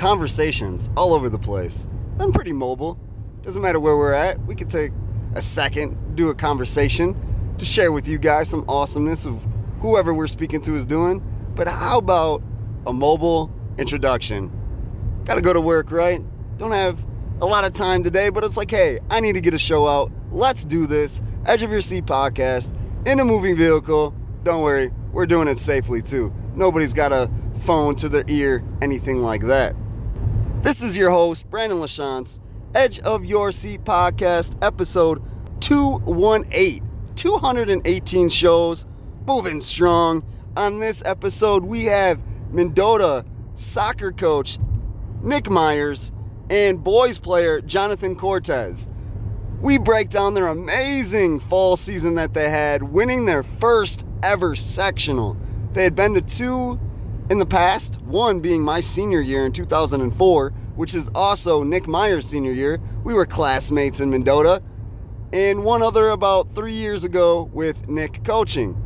conversations all over the place. I'm pretty mobile. Doesn't matter where we're at. We could take a second, do a conversation to share with you guys some awesomeness of whoever we're speaking to is doing. But how about a mobile introduction? Gotta go to work, right? Don't have a lot of time today, but it's like, hey, I need to get a show out. Let's do this. Edge of Your Seat podcast in a moving vehicle. Don't worry, we're doing it safely too. Nobody's got a phone to their ear, anything like that. This is your host, Brandon LaChance, Edge of Your Seat podcast, episode 218. 218 shows, moving strong. On this episode, we have Mendota soccer coach Nick Myers and boys player Jonathan Cortez. We break down their amazing fall season that they had, winning their first ever sectional. They had been to two in the past, one being my senior year in 2004, which is also Nick Myers' senior year. We were classmates in Mendota, and one other about three years ago with Nick coaching.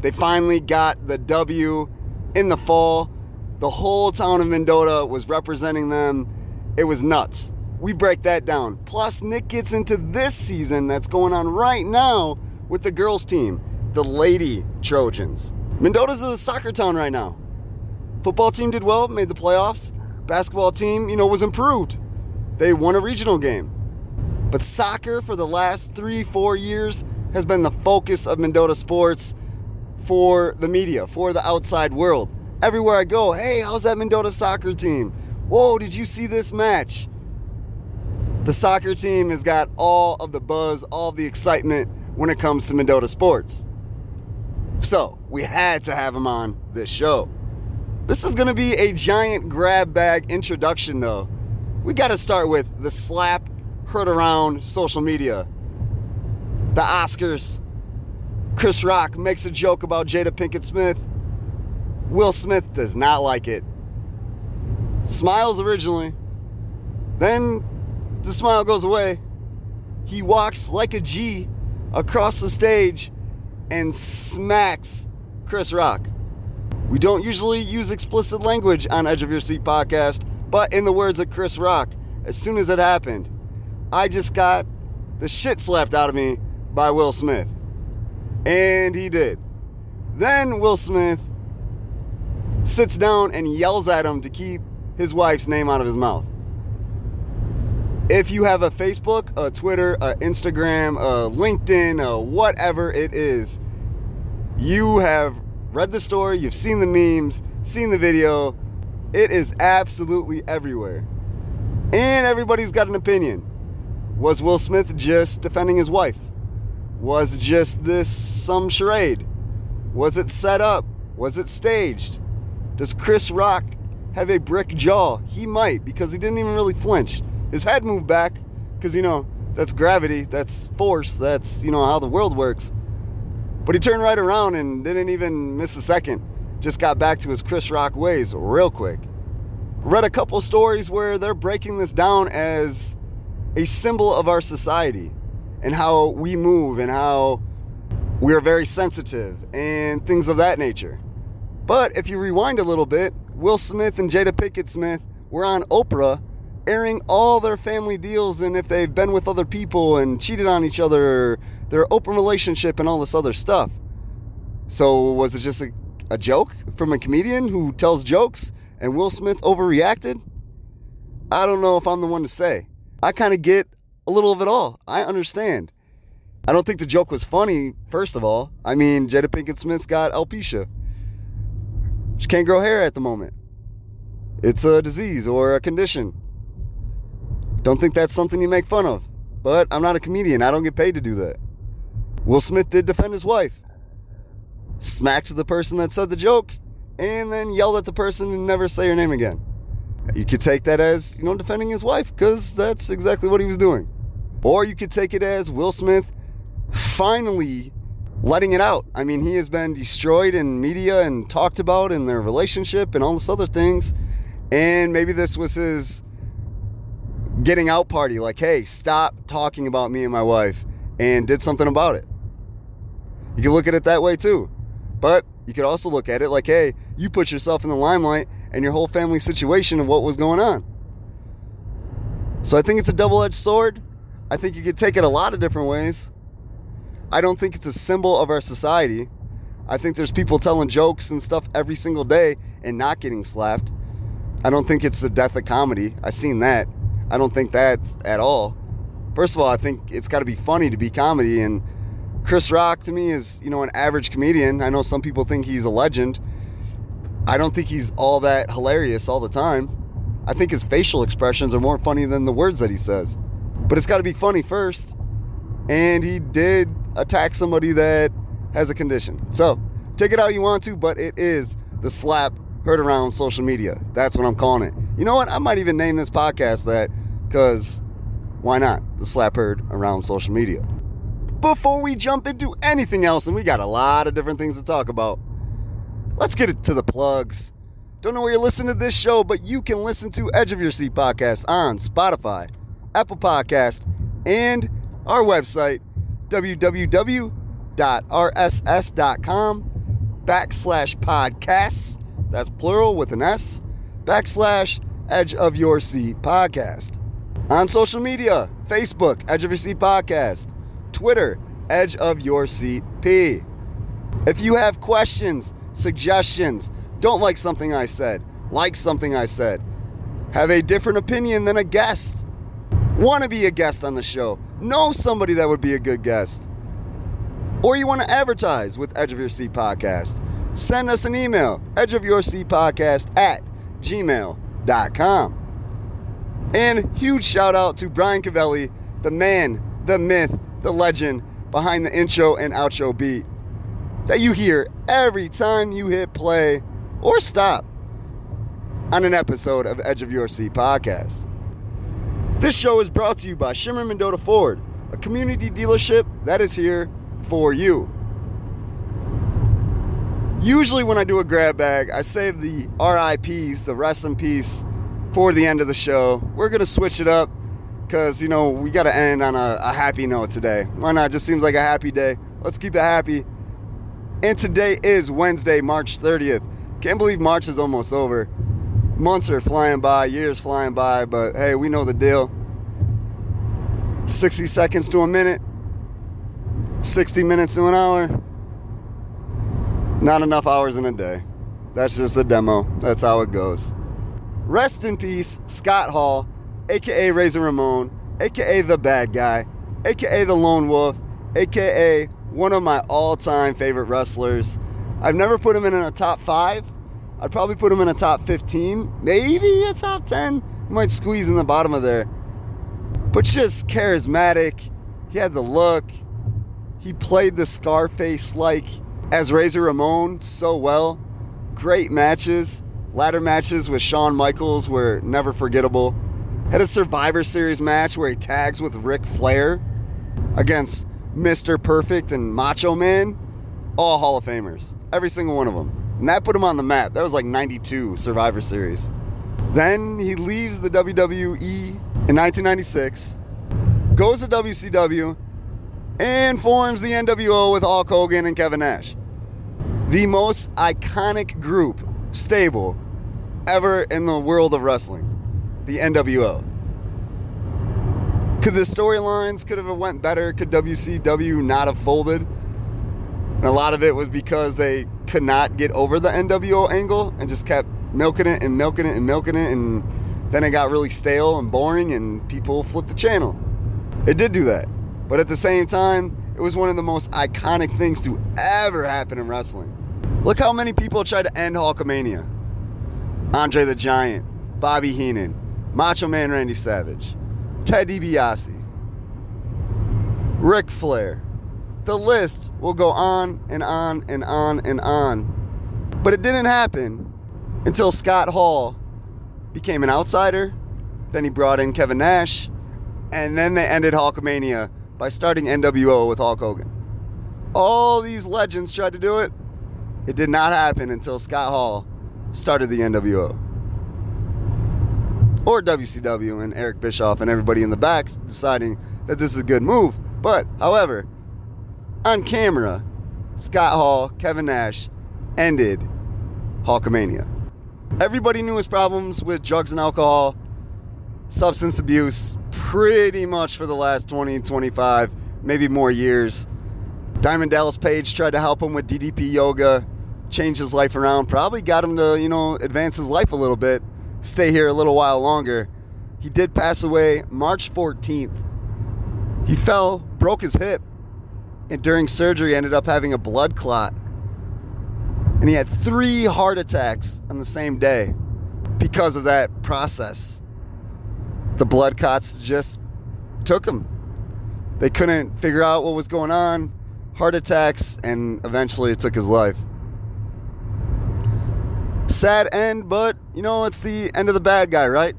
They finally got the W in the fall. The whole town of Mendota was representing them. It was nuts. We break that down. Plus, Nick gets into this season that's going on right now with the girls' team, the Lady Trojans. Mendota's a soccer town right now. Football team did well, made the playoffs. Basketball team, you know, was improved. They won a regional game. But soccer for the last three, four years has been the focus of Mendota sports for the media, for the outside world. Everywhere I go, hey, how's that Mendota soccer team? Whoa, did you see this match? The soccer team has got all of the buzz, all of the excitement when it comes to Mendota sports. So, we had to have him on this show. This is to be a giant grab bag introduction, though. We got to start with the slap heard around social media. The Oscars. Chris Rock makes a joke about Jada Pinkett Smith. Will Smith does not like it. Smiles originally. Then the smile goes away. He walks like a G across the stage and smacks Chris Rock. We don't usually use explicit language on Edge of Your Seat podcast, but in the words of Chris Rock, as soon as it happened, I just got the shit slapped out of me by Will Smith. And he did. Then Will Smith sits down and yells at him to keep his wife's name out of his mouth. If you have a Facebook, a Twitter, a Instagram, a LinkedIn, a whatever it is, you have read the story, you've seen the memes, seen the video. It is absolutely everywhere. And everybody's got an opinion. Was Will Smith just defending his wife? Was just this some charade? Was it set up? Was it staged? Does Chris Rock have a brick jaw? He might because he didn't even really flinch. His head moved back because, you know, that's gravity, that's force, that's, you know, how the world works. But he turned right around and didn't even miss a second. Just got back to his Chris Rock ways real quick. Read a couple stories where they're breaking this down as a symbol of our society and how we move and how we are very sensitive and things of that nature. But if you rewind a little bit, Will Smith and Jada Pinkett Smith were on Oprah airing all their family deals and if they've been with other people and cheated on each other, their open relationship and all this other stuff. So was it just a, a joke from a comedian who tells jokes and Will Smith overreacted? I don't know if I'm the one to say. I kind of get a little of it all. I understand. I don't think the joke was funny, first of all. I mean, Jada Pinkett Smith's got alopecia. She can't grow hair at the moment. It's a disease or a condition. Don't think that's something you make fun of. But I'm not a comedian. I don't get paid to do that. Will Smith did defend his wife. Smacked the person that said the joke and then yelled at the person and never say her name again. You could take that as, you know, defending his wife because that's exactly what he was doing. Or you could take it as Will Smith finally letting it out. I mean, he has been destroyed in media and talked about in their relationship and all this other things. And maybe this was his getting out party like, hey, stop talking about me and my wife and did something about it. You can look at it that way too. But you could also look at it like, hey, you put yourself in the limelight and your whole family situation of what was going on. So I think it's a double edged sword. I think you could take it a lot of different ways. I don't think it's a symbol of our society. I think there's people telling jokes and stuff every single day and not getting slapped. I don't think it's the death of comedy. I've seen that. I don't think that at all. First of all, I think it's got to be funny to be comedy. And Chris Rock to me is, you know, an average comedian. I know some people think he's a legend. I don't think he's all that hilarious all the time. I think his facial expressions are more funny than the words that he says. But it's got to be funny first. And he did attack somebody that has a condition. So take it how you want to, but it is the slap heard around social media. That's what I'm calling it. You know what? I might even name this podcast that because why not? The slap heard around social media. Before we jump into anything else, and we got a lot of different things to talk about, let's get it to the plugs. Don't know where you're listening to this show, but you can listen to Edge of Your Seat podcast on Spotify, Apple Podcast, and our website, www.rss.com backslash podcasts. That's plural with an S, backslash Edge of Your Seat podcast. On social media, Facebook, Edge of Your Seat podcast, Twitter, Edge of Your Seat P. If you have questions, suggestions, don't like something I said, like something I said, have a different opinion than a guest, want to be a guest on the show, know somebody that would be a good guest, or you want to advertise with Edge of Your Seat Podcast, send us an email, Edge of Your Seat Podcast at gmail.com. And huge shout out to Brian Cavelli, the man, the myth, the legend behind the intro and outro beat that you hear every time you hit play or stop on an episode of Edge of Your Seat podcast. This show is brought to you by Shimmer Mendota Ford, a community dealership that is here for you. Usually, when I do a grab bag, I save the RIPs, the rest in peace, for the end of the show. We're to switch it up because, you know, we got to end on a, a happy note today. Why not? Just seems like a happy day. Let's keep it happy. And today is Wednesday, March 30th. Can't believe March is almost over. Months are flying by, years flying by, but hey, we know the deal. 60 seconds to a minute, 60 minutes to an hour. Not enough hours in a day. That's just the demo. That's how it goes. Rest in peace, Scott Hall, aka Razor Ramon, aka the bad guy, aka the lone wolf, aka one of my all time favorite wrestlers. I've never put him in a top five. I'd probably put him in a top 15, maybe a top 10. He might squeeze in the bottom of there. But just charismatic. He had the look. He played the Scarface like as Razor Ramon so well. Great matches. Ladder matches with Shawn Michaels were never forgettable. Had a Survivor Series match where he tags with Ric Flair against Mr. Perfect and Macho Man. All Hall of Famers. Every single one of them. And that put him on the map. That was like 92 Survivor Series. Then he leaves the WWE in 1996, goes to WCW, and forms the NWO with Hulk Hogan and Kevin Nash the most iconic group, stable, ever in the world of wrestling. The NWO. Could the storylines could have went better? Could WCW not have folded? And a lot of it was because they could not get over the NWO angle and just kept milking it and milking it and milking it, and then it got really stale and boring, and people flipped the channel. It did do that, but at the same time, it was one of the most iconic things to ever happen in wrestling. Look how many people tried to end Hulkamania. Andre the Giant, Bobby Heenan, Macho Man Randy Savage, Ted DiBiase, Ric Flair. The list will go on and on and on and on. But it didn't happen until Scott Hall became an outsider. Then he brought in Kevin Nash. And then they ended Hulkamania by starting NWO with Hulk Hogan. All these legends tried to do it. It did not happen until Scott Hall started the NWO. Or WCW and Eric Bischoff and everybody in the back deciding that this is a good move. But, however, on camera, Scott Hall, Kevin Nash, ended Hulkamania. Everybody knew his problems with drugs and alcohol, substance abuse, pretty much for the last 20, 25, maybe more years. Diamond Dallas Page tried to help him with DDP yoga, change his life around, probably got him to, you know, advance his life a little bit, stay here a little while longer. He did pass away March 14th. He fell, broke his hip, and during surgery ended up having a blood clot. And he had three heart attacks on the same day because of that process. The blood clots just took him. They couldn't figure out what was going on, heart attacks, and eventually it took his life. Sad end, but you know, it's the end of the bad guy, right?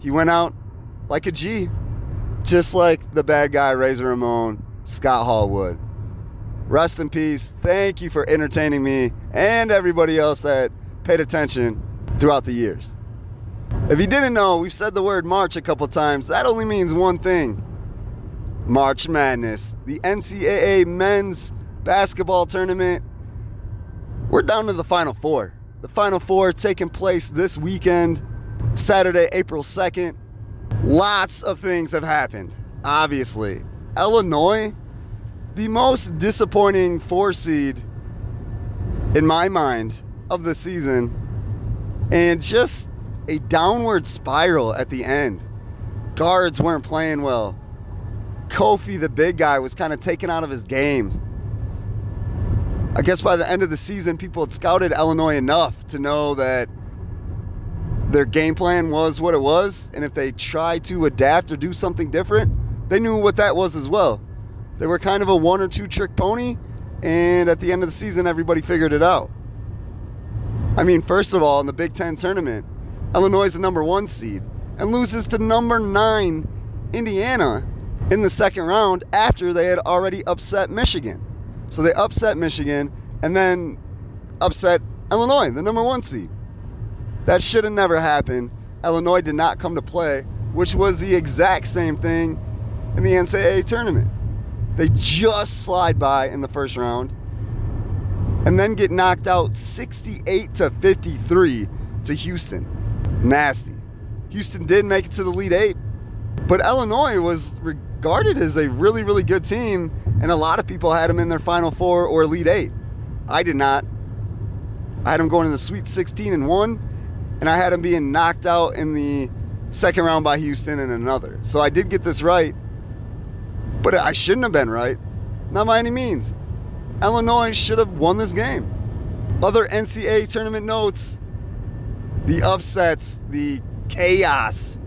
He went out like a G, just like the bad guy Razor Ramon, Scott Hall would. Rest in peace. Thank you for entertaining me and everybody else that paid attention throughout the years. If you didn't know, we've said the word March a couple times. That only means one thing March Madness, the NCAA men's basketball tournament. We're down to the Final Four. The Final Four taking place this weekend, Saturday, April 2nd. Lots of things have happened, obviously. Illinois, the most disappointing four seed in my mind of the season, and just a downward spiral at the end. Guards weren't playing well. Kofi, the big guy, was kind of taken out of his game. I guess by the end of the season, people had scouted Illinois enough to know that their game plan was what it was. And if they tried to adapt or do something different, they knew what that was as well. They were kind of a one or two trick pony. And at the end of the season, everybody figured it out. I mean, first of all, in the Big Ten tournament, Illinois is the number one seed and loses to number nine Indiana in the second round after they had already upset Michigan. So they upset Michigan and then upset Illinois, the number one seed. That should have never happened. Illinois did not come to play, which was the exact same thing in the NCAA tournament. They just slide by in the first round and then get knocked out 68 to 53 to Houston. Nasty. Houston did make it to the Elite Eight, but Illinois was regarded as a really, really good team, and a lot of people had them in their Final Four or Elite Eight. I did not. I had them going in the Sweet 16 and one, and I had them being knocked out in the second round by Houston and another. So I did get this right, but I shouldn't have been right. Not by any means. Illinois should have won this game. Other NCAA tournament notes the upsets, the chaos,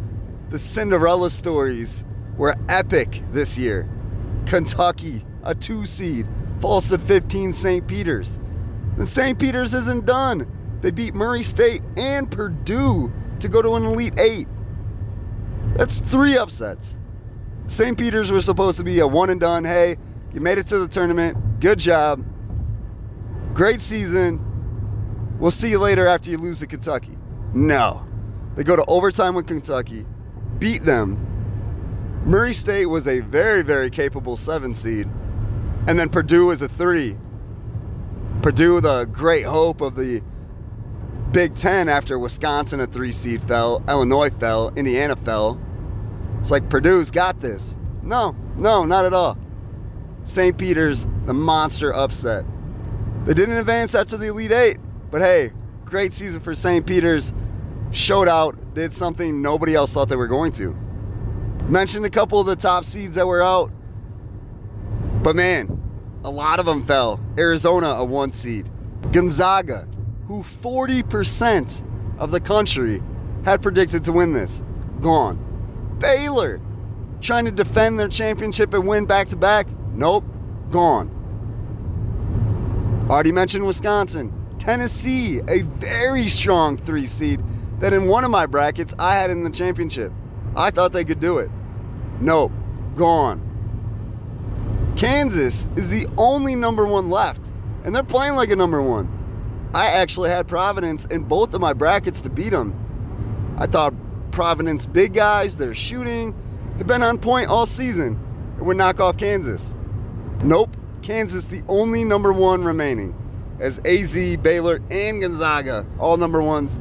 the Cinderella stories were epic this year. Kentucky, a two seed, falls to 15 St. Peter's. And St. Peter's isn't done. They beat Murray State and Purdue to go to an Elite Eight. That's three upsets. St. Peter's was supposed to be a one and done. Hey, you made it to the tournament. Good job. Great season. We'll see you later after you lose to Kentucky. No. They go to overtime with Kentucky, beat them, Murray State was a very, very capable seven seed. And then Purdue is a three. Purdue, the great hope of the Big Ten after Wisconsin, a three seed, fell. Illinois fell. Indiana fell. It's like Purdue's got this. No, no, not at all. St. Peter's, the monster upset. They didn't advance after the Elite Eight, but hey, great season for St. Peter's. Showed out, did something nobody else thought they were going to. Mentioned a couple of the top seeds that were out. But man, a lot of them fell. Arizona, a one seed. Gonzaga, who 40% of the country had predicted to win this, gone. Baylor, trying to defend their championship and win back to back, nope, gone. Already mentioned Wisconsin. Tennessee, a very strong three seed that in one of my brackets I had in the championship. I thought they could do it. Nope, gone. Kansas is the only number one left, and they're playing like a number one. I actually had Providence in both of my brackets to beat them. I thought Providence big guys, they're shooting, have been on point all season, and would knock off Kansas. Nope, Kansas the only number one remaining. as AZ, Baylor, and Gonzaga, all number ones,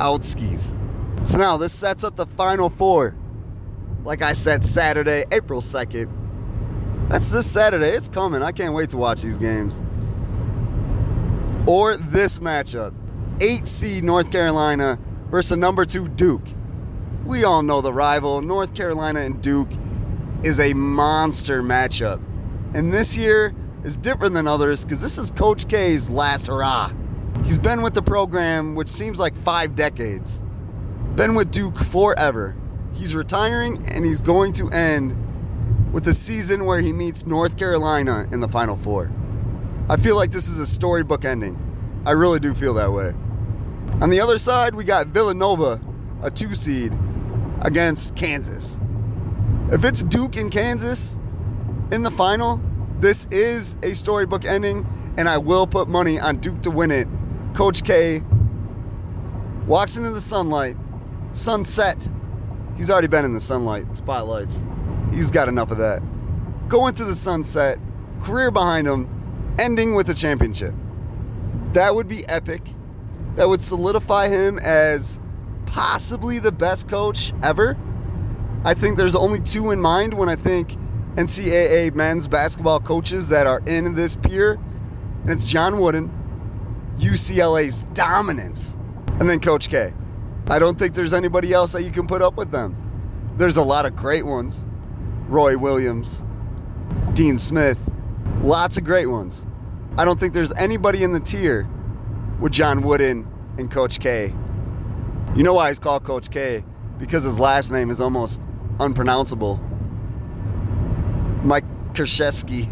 out skis. So now this sets up the final four. Like I said, Saturday, April 2nd. That's this Saturday. It's coming. I can't wait to watch these games. Or this matchup 8 seed North Carolina versus number two Duke. We all know the rival. North Carolina and Duke is a monster matchup. And this year is different than others because this is Coach K's last hurrah. He's been with the program, which seems like five decades. Been with Duke forever. He's retiring and he's going to end with a season where he meets North Carolina in the Final Four. I feel like this is a storybook ending. I really do feel that way. On the other side, we got Villanova, a two seed, against Kansas. If it's Duke and Kansas in the final, this is a storybook ending, and I will put money on Duke to win it. Coach K walks into the sunlight, sunset. He's already been in the sunlight, spotlights. He's got enough of that. Going to the sunset, career behind him, ending with a championship. That would be epic. That would solidify him as possibly the best coach ever. I think there's only two in mind when I think NCAA men's basketball coaches that are in this peer, and it's John Wooden, UCLA's dominance, and then Coach K. I don't think there's anybody else that you can put up with them. There's a lot of great ones Roy Williams, Dean Smith, lots of great ones. I don't think there's anybody in the tier with John Wooden and Coach K. You know why he's called Coach K? Because his last name is almost unpronounceable. Mike Krzyzewski.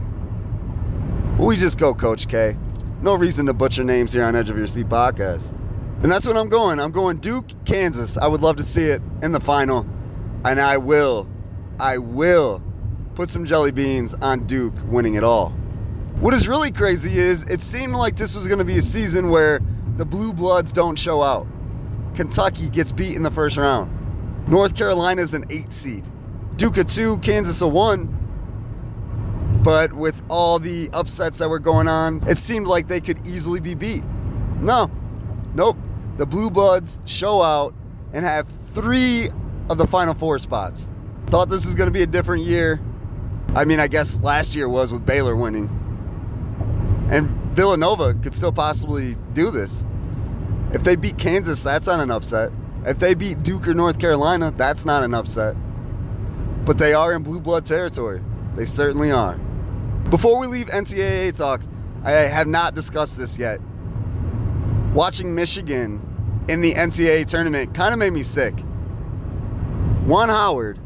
We just go Coach K. No reason to butcher names here on Edge of Your Seat podcast. And that's what I'm going. I'm going Duke, Kansas. I would love to see it in the final. And I will, I will put some jelly beans on Duke winning it all. What is really crazy is it seemed like this was going to be a season where the Blue Bloods don't show out. Kentucky gets beat in the first round. North Carolina is an eight seed. Duke a two, Kansas a one. But with all the upsets that were going on, it seemed like they could easily be beat. No, nope. The Blue Bloods show out and have three of the Final Four spots. Thought this was going to be a different year. I mean, I guess last year was with Baylor winning. And Villanova could still possibly do this. If they beat Kansas, that's not an upset. If they beat Duke or North Carolina, that's not an upset. But they are in blue blood territory. They certainly are. Before we leave NCAA talk, I have not discussed this yet. Watching Michigan in the NCAA tournament kind of made me sick. Juwan Howard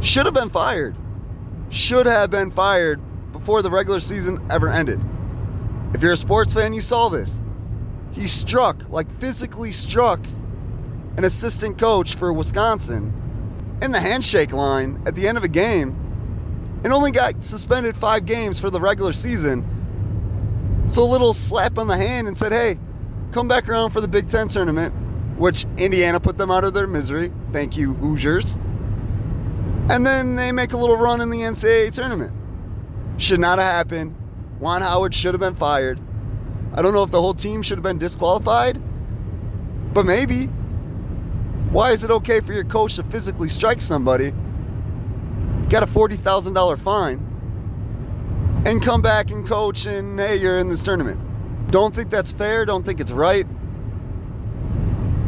should have been fired. Should have been fired before the regular season ever ended. If you're a sports fan, you saw this. He struck, like physically struck, an assistant coach for Wisconsin in the handshake line at the end of a game and only got suspended five games for the regular season. So a little slap on the hand and said, hey, come back around for the Big Ten tournament, which Indiana put them out of their misery. Thank you, Hoosiers. And then they make a little run in the NCAA tournament. Should not have happened. Juwan Howard should have been fired. I don't know if the whole team should have been disqualified, but maybe. Why is it okay for your coach to physically strike somebody, get a $40,000 fine, and come back and coach and hey, you're in this tournament? Don't think that's fair, don't think it's right.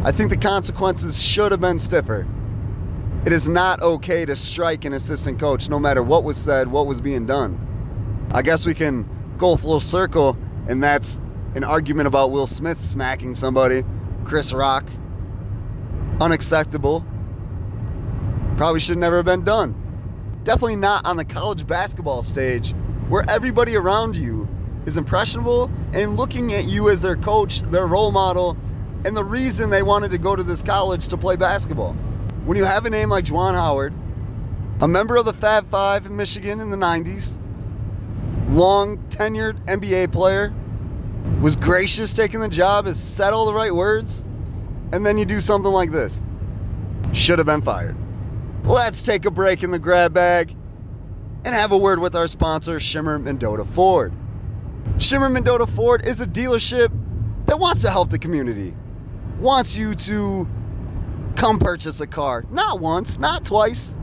I think the consequences should have been stiffer. It is not okay to strike an assistant coach no matter what was said, what was being done. I guess we can go full circle, and that's an argument about Will Smith smacking somebody, Chris Rock. Unacceptable. Probably should never have been done. Definitely not on the college basketball stage where everybody around you is impressionable and looking at you as their coach, their role model, and the reason they wanted to go to this college to play basketball. When you have a name like Juwan Howard, a member of the Fab Five in Michigan in the 90s, long tenured NBA player, was gracious taking the job, has said all the right words, and then you do something like this. Should have been fired. Let's take a break in the grab bag and have a word with our sponsor, Shimmer Mendota Ford. Shimmer Mendota Ford is a dealership that wants to help the community, wants you to come purchase a car. Not once, not twice,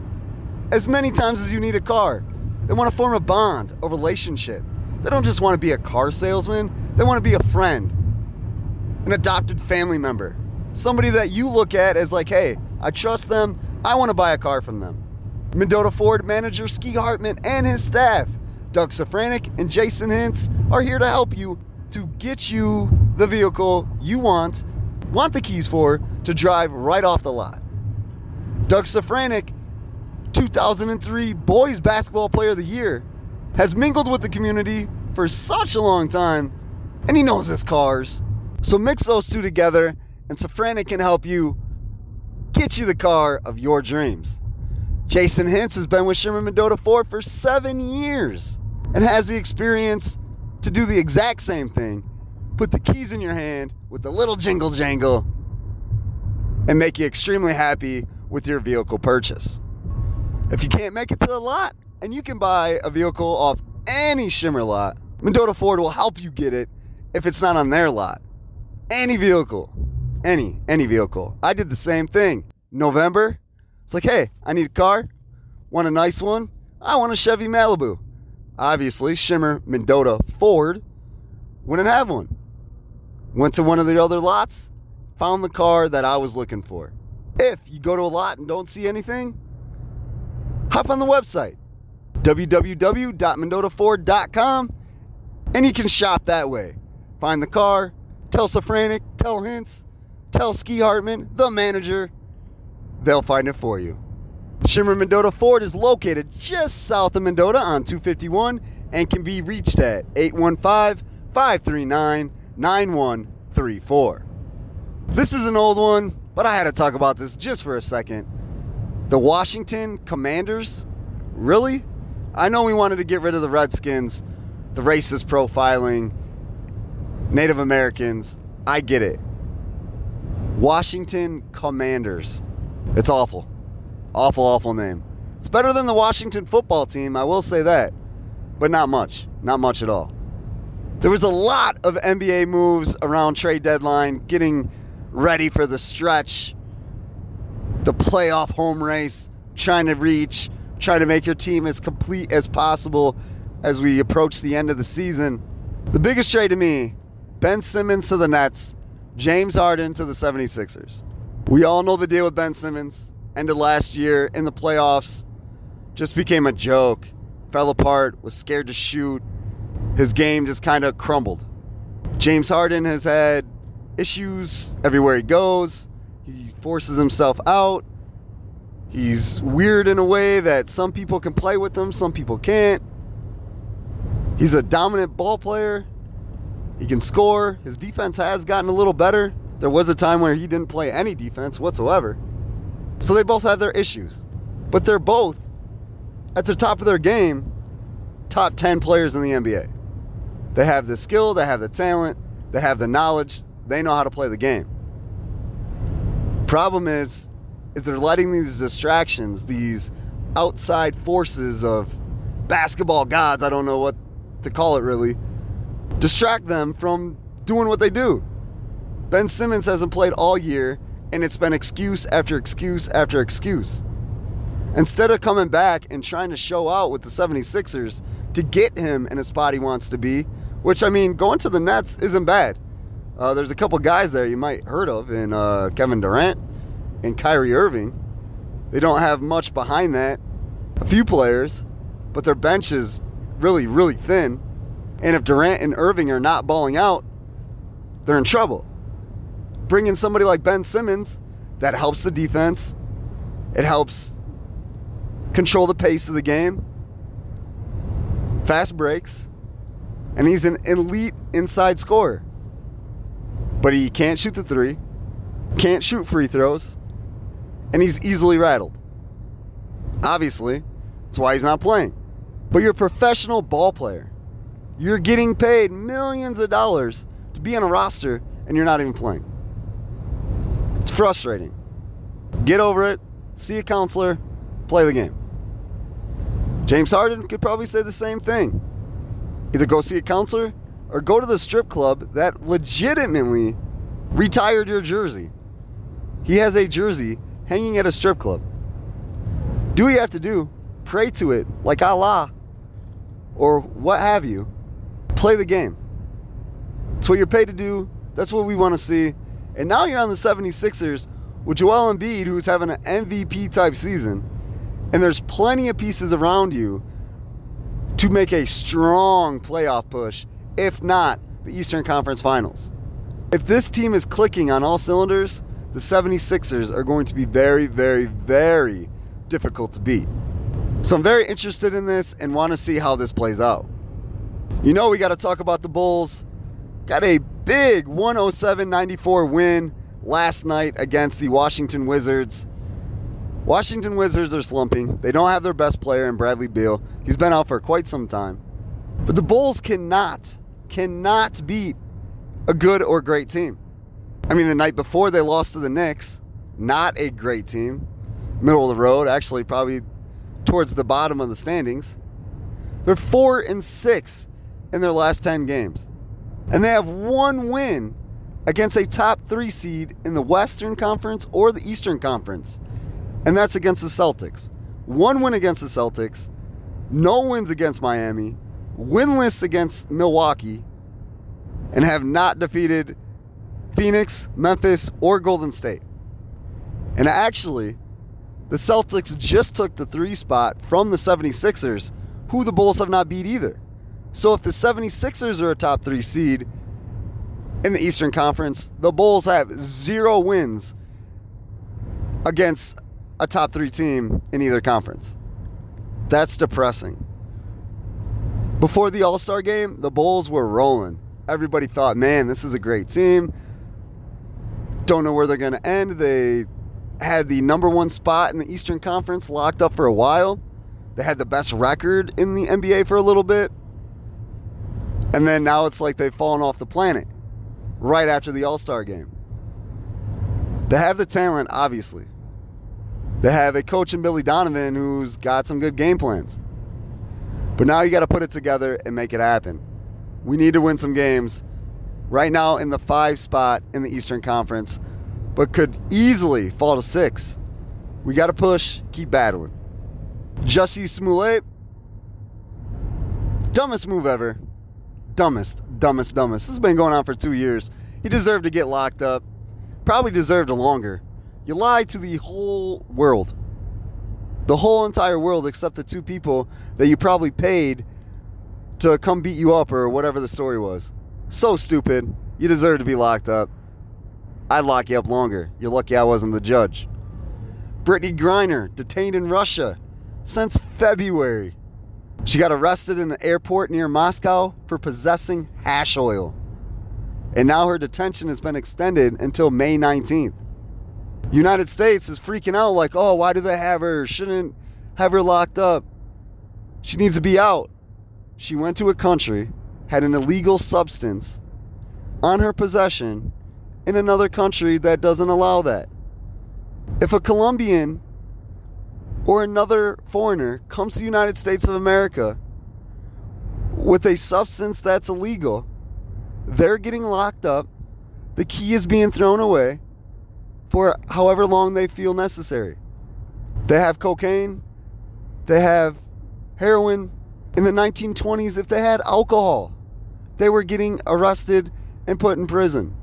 as many times as you need a car. They want to form a bond, a relationship. They don't just want to be a car salesman, they want to be a friend, an adopted family member, somebody that you look at as like, hey, I trust them, I want to buy a car from them. Mendota Ford manager Ski Hartman and his staff, Doug Safranik and Jason Hintz, are here to help you to get you the vehicle you want, want the keys for, to drive right off the lot. Doug Safranik 2003 Boys Basketball Player of the Year, has mingled with the community for such a long time, and he knows his cars. So mix those two together, and Safranik can help you get you the car of your dreams. Jason Hintz has been with Shimmer Mendota Ford for seven years and has the experience to do the exact same thing. Put the keys in your hand with a little jingle jangle and make you extremely happy with your vehicle purchase. If you can't make it to the lot and you can buy a vehicle off any Shimmer lot, Mendota Ford will help you get it if it's not on their lot. Any vehicle. Any, any vehicle. I did the same thing. November, it's like, hey, I need a car. Want a nice one? I want a Chevy Malibu. Obviously, Shimmer Mendota Ford wouldn't have one. Went to one of the other lots, found the car that I was looking for. If you go to a lot and don't see anything, hop on the website www.mendotaford.com and you can shop that way. Find the car, tell Safranik, tell Hintz, tell Ski Hartman, the manager. They'll find it for you. Shimmer Mendota Ford is located just south of Mendota on 251 and can be reached at 815 539 9134. This is an old one, but I had to talk about this just for a second. The Washington Commanders? Really? I know we wanted to get rid of the Redskins, the racist profiling, Native Americans. I get it. Washington Commanders. It's awful. Awful, awful name. It's better than the Washington football team, I will say that. But not much. Not much at all. There was a lot of NBA moves around trade deadline, getting ready for the stretch, the playoff home race, trying to reach, trying to make your team as complete as possible as we approach the end of the season. The biggest trade to me Ben Simmons to the Nets, James Harden to the 76ers. We all know the deal with Ben Simmons. Ended last year in the playoffs, just became a joke. Fell apart, was scared to shoot. His game just kind of crumbled. James Harden has had issues everywhere he goes. He forces himself out. He's weird in a way that some people can play with him, some people can't. He's a dominant ball player. He can score. His defense has gotten a little better. There was a time where he didn't play any defense whatsoever. So they both have their issues. But they're both at the top of their game, top 10 players in the NBA. They have the skill, they have the talent, they have the knowledge, they know how to play the game. Problem is, is they're letting these distractions, these outside forces of basketball gods, I don't know what to call it really, distract them from doing what they do. Ben Simmons hasn't played all year, and it's been excuse after excuse after excuse. Instead of coming back and trying to show out with the 76ers to get him in a spot he wants to be, which I mean, going to the Nets isn't bad. Uh, there's a couple guys there you might heard of in uh, Kevin Durant and Kyrie Irving. They don't have much behind that. A few players, but their bench is really, really thin. And if Durant and Irving are not balling out, they're in trouble. Bring in somebody like Ben Simmons that helps the defense. It helps control the pace of the game. Fast breaks. And he's an elite inside scorer. But he can't shoot the three, can't shoot free throws, and he's easily rattled. Obviously, that's why he's not playing. But you're a professional ball player. You're getting paid millions of dollars to be on a roster and you're not even playing. It's frustrating. Get over it, see a counselor, play the game. James Harden could probably say the same thing. Either go see a counselor or go to the strip club that legitimately retired your jersey. He has a jersey hanging at a strip club. Do what you have to do, pray to it like Allah or what have you. Play the game. It's what you're paid to do. That's what we want to see. And now you're on the 76ers with Joel Embiid, who's having an MVP type season. And there's plenty of pieces around you to make a strong playoff push, if not the Eastern Conference Finals. If this team is clicking on all cylinders, the 76ers are going to be very, very, very difficult to beat. So I'm very interested in this and want to see how this plays out. You know, we got to talk about the Bulls. Got a big 107 94 win last night against the Washington Wizards. Washington Wizards are slumping. They don't have their best player in Bradley Beal. He's been out for quite some time. But the Bulls cannot, cannot beat a good or great team. I mean, the night before they lost to the Knicks, not a great team. Middle of the road, actually, probably towards the bottom of the standings. They're four and six in their last 10 games. And they have one win against a top three seed in the Western Conference or the Eastern Conference, and that's against the Celtics. One win against the Celtics, no wins against Miami, winless against Milwaukee, and have not defeated Phoenix, Memphis, or Golden State. And actually, the Celtics just took the three spot from the 76ers, who the Bulls have not beat either. So if the 76ers are a top three seed, in the Eastern Conference, the Bulls have zero wins against a top three team in either conference. That's depressing. Before the All Star game, the Bulls were rolling. Everybody thought, man, this is a great team. Don't know where they're going to end. They had the number one spot in the Eastern Conference locked up for a while. They had the best record in the NBA for a little bit. And then now it's like they've fallen off the planet right after the All Star game. They have the talent, obviously. They have a coach in Billy Donovan who's got some good game plans. But now you got to put it together and make it happen. We need to win some games right now in the five spot in the Eastern Conference, but could easily fall to six. We got to push, keep battling. Jussie Smollett, dumbest move ever dumbest, dumbest, dumbest. This has been going on for two years. He deserved to get locked up. Probably deserved a longer. You lied to the whole world. The whole entire world, except the two people that you probably paid to come beat you up or whatever the story was. So stupid. You deserve to be locked up. I'd lock you up longer. You're lucky I wasn't the judge. Brittney Griner, detained in Russia since February. She got arrested in an airport near Moscow for possessing hash oil. And now her detention has been extended until May 19th. United States is freaking out like, "Oh, why do they have her? Shouldn't have her locked up. She needs to be out." She went to a country, had an illegal substance on her possession in another country that doesn't allow that. If a Colombian or another foreigner comes to the United States of America with a substance that's illegal, they're getting locked up. The key is being thrown away for however long they feel necessary. They have cocaine, they have heroin. In the 1920s, if they had alcohol, they were getting arrested and put in prison.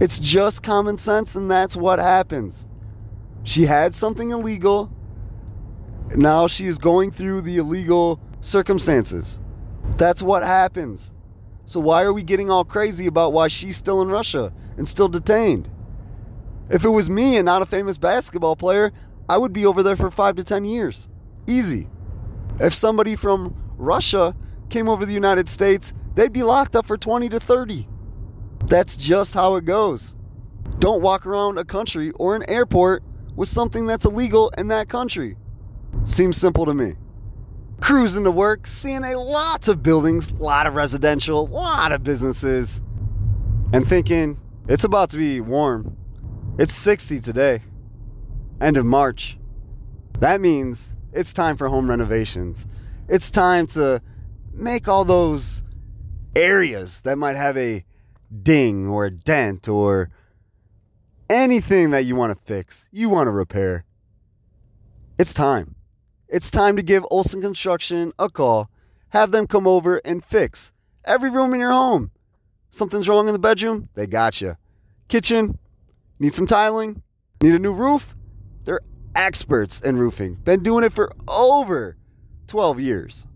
It's just common sense, and that's what happens. She had something illegal. Now she is going through the illegal circumstances. That's what happens. So why are we getting all crazy about why she's still in Russia and still detained? If it was me and not a famous basketball player, I would be over there for five to 10 years. Easy. If somebody from Russia came over the United States, they'd be locked up for 20 to 30. That's just how it goes. Don't walk around a country or an airport with something that's illegal in that country. Seems simple to me. Cruising to work, seeing a lot of buildings, a lot of residential, a lot of businesses, and thinking it's about to be warm. It's 60 today, end of March. That means it's time for home renovations. It's time to make all those areas that might have a ding or a dent or anything that you want to fix, you want to repair, it's time. It's time to give Olson Construction a call. Have them come over and fix every room in your home. Something's wrong in the bedroom? They got you. Kitchen? Need some tiling? Need a new roof? They're experts in roofing. Been doing it for over 12 years.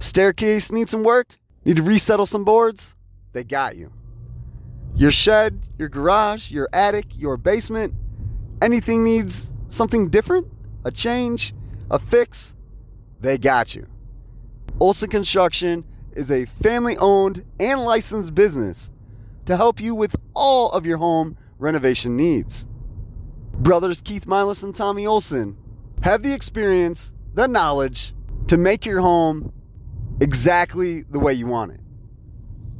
Staircase needs some work? Need to resettle some boards? They got you. Your shed, your garage, your attic, your basement, anything needs something different? A change? A fix? They got you. Olson Construction is a family owned and licensed business to help you with all of your home renovation needs. Brothers Keith Milas and Tommy Olson have the experience, the knowledge to make your home exactly the way you want it.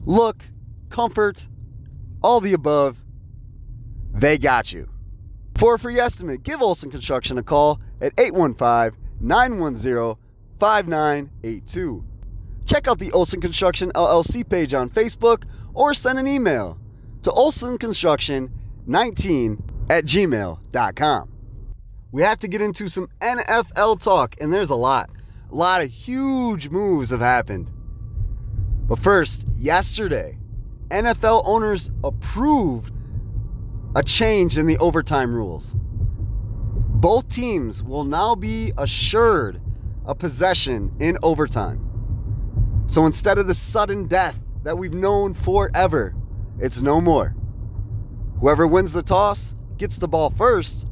Look, comfort, all the above, they got you. For a free estimate, give Olson Construction a call at 815 910 5982. Check out the Olson Construction LLC page on Facebook or send an email to olsonconstruction19 at gmail.com. We have to get into some NFL talk, and there's a lot. A lot of huge moves have happened. But first, yesterday, NFL owners approved a change in the overtime rules. Both teams will now be assured a possession in overtime. So instead of the sudden death that we've known forever, it's no more. Whoever wins the toss gets the ball first,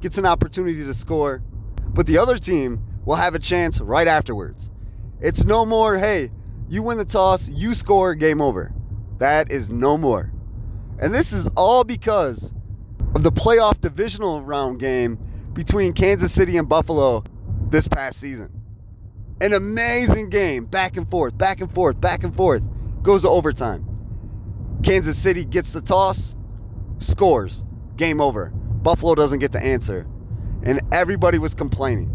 gets an opportunity to score, but the other team will have a chance right afterwards. It's no more, hey, you win the toss, you score, game over. That is no more. And this is all because of the playoff divisional round game between Kansas City and Buffalo this past season. An amazing game, back and forth, back and forth, back and forth. Goes to overtime. Kansas City gets the toss, scores, game over. Buffalo doesn't get to answer. And everybody was complaining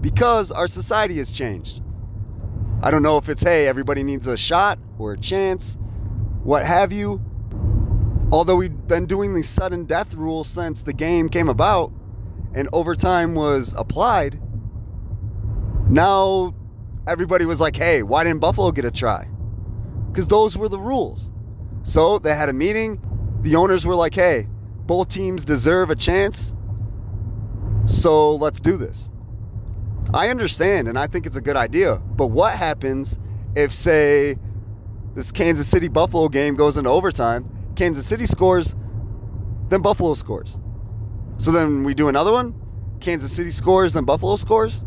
because our society has changed. I don't know if it's, hey, everybody needs a shot or a chance, what have you. Although we've been doing the sudden death rule since the game came about and overtime was applied, now everybody was like, hey, why didn't Buffalo get a try? Because those were the rules. So they had a meeting. The owners were like, hey, both teams deserve a chance. So let's do this. I understand and I think it's a good idea. But what happens if, say, this Kansas City Buffalo game goes into overtime? Kansas City scores, then Buffalo scores. So then we do another one. Kansas City scores, then Buffalo scores.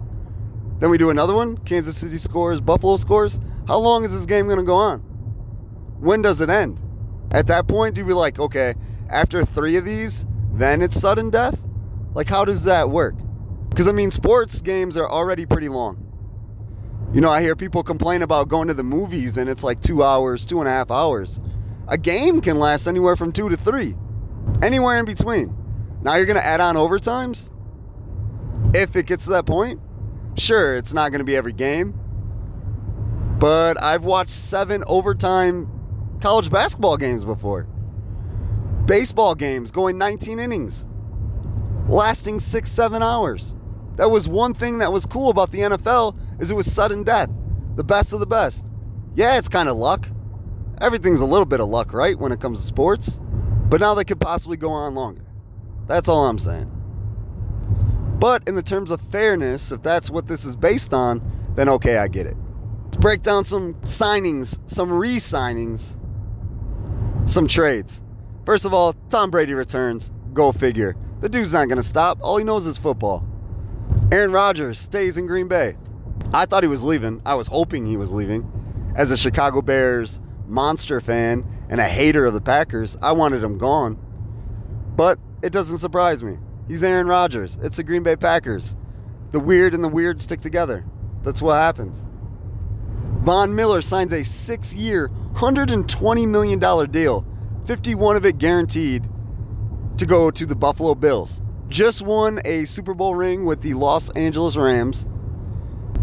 Then we do another one. Kansas City scores, Buffalo scores. How long is this game going to go on? When does it end? At that point, do we like, okay, after three of these, then it's sudden death? Like, how does that work? Because, I mean, sports games are already pretty long. You know, I hear people complain about going to the movies and it's like two hours, two and a half hours. A game can last anywhere from two to three, anywhere in between. Now you're going to add on overtimes? If it gets to that point? Sure, it's not going to be every game, but I've watched seven overtime college basketball games before. Baseball games going 19 innings, lasting six, seven hours. That was one thing that was cool about the NFL is it was sudden death, the best of the best. Yeah, it's kind of luck. Everything's a little bit of luck, right, when it comes to sports. But now they could possibly go on longer. That's all I'm saying. But in the terms of fairness, if that's what this is based on, then okay, I get it. Let's break down some signings, some re signings, some trades. First of all, Tom Brady returns. Go figure. The dude's not going to stop. All he knows is football. Aaron Rodgers stays in Green Bay. I thought he was leaving. I was hoping he was leaving. As a Chicago Bears monster fan and a hater of the Packers, I wanted him gone. But it doesn't surprise me. He's Aaron Rodgers. It's the Green Bay Packers. The weird and the weird stick together. That's what happens. Von Miller signs a six year, $120 million deal, 51 of it guaranteed to go to the Buffalo Bills. Just won a Super Bowl ring with the Los Angeles Rams.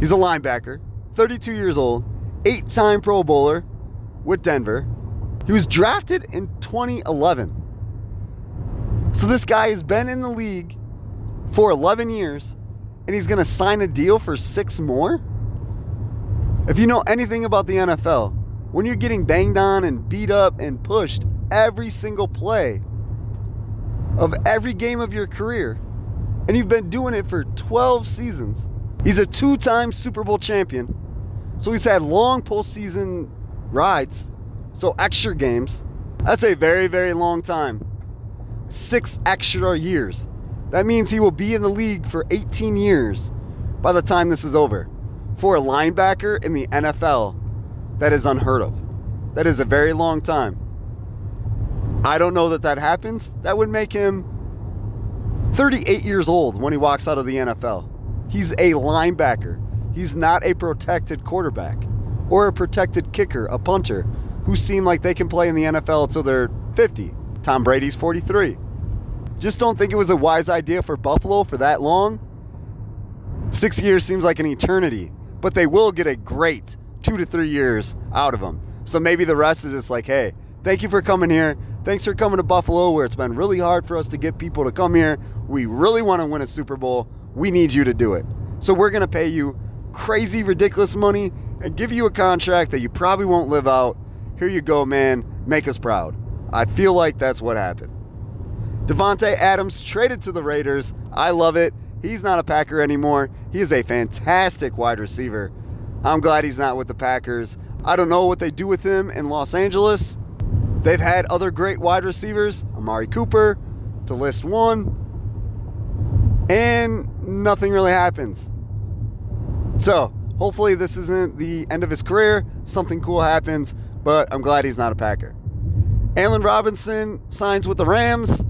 He's a linebacker, 32 years old, eight time Pro Bowler, with Denver. He was drafted in 2011. So this guy has been in the league for 11 years and he's going to sign a deal for six more? If you know anything about the NFL, when you're getting banged on and beat up and pushed every single play of every game of your career, and you've been doing it for 12 seasons, he's a two time Super Bowl champion. So he's had long postseason rides, so extra games. That's a very, very long time. Six extra years. That means he will be in the league for 18 years by the time this is over. For a linebacker in the NFL, that is unheard of. That is a very long time. I don't know that that happens. That would make him 38 years old when he walks out of the NFL. He's a linebacker. He's not a protected quarterback or a protected kicker, a punter, who seem like they can play in the NFL until they're 50. Tom Brady's 43. Just don't think it was a wise idea for Buffalo for that long. Six years seems like an eternity, but they will get a great two to three years out of him. So maybe the rest is just like, hey, thank you for coming here. Thanks for coming to Buffalo, where it's been really hard for us to get people to come here. We really want to win a Super Bowl. We need you to do it. So we're going to pay you crazy, ridiculous money and give you a contract that you probably won't live out. Here you go, man. Make us proud. I feel like that's what happened. Davante Adams traded to the Raiders. I love it. He's not a Packer anymore. He is a fantastic wide receiver. I'm glad he's not with the Packers. I don't know what they do with him in Los Angeles. They've had other great wide receivers, Amari Cooper, to list one, and nothing really happens. So, hopefully, this isn't the end of his career. Something cool happens, but I'm glad he's not a Packer. Allen Robinson signs with the Rams.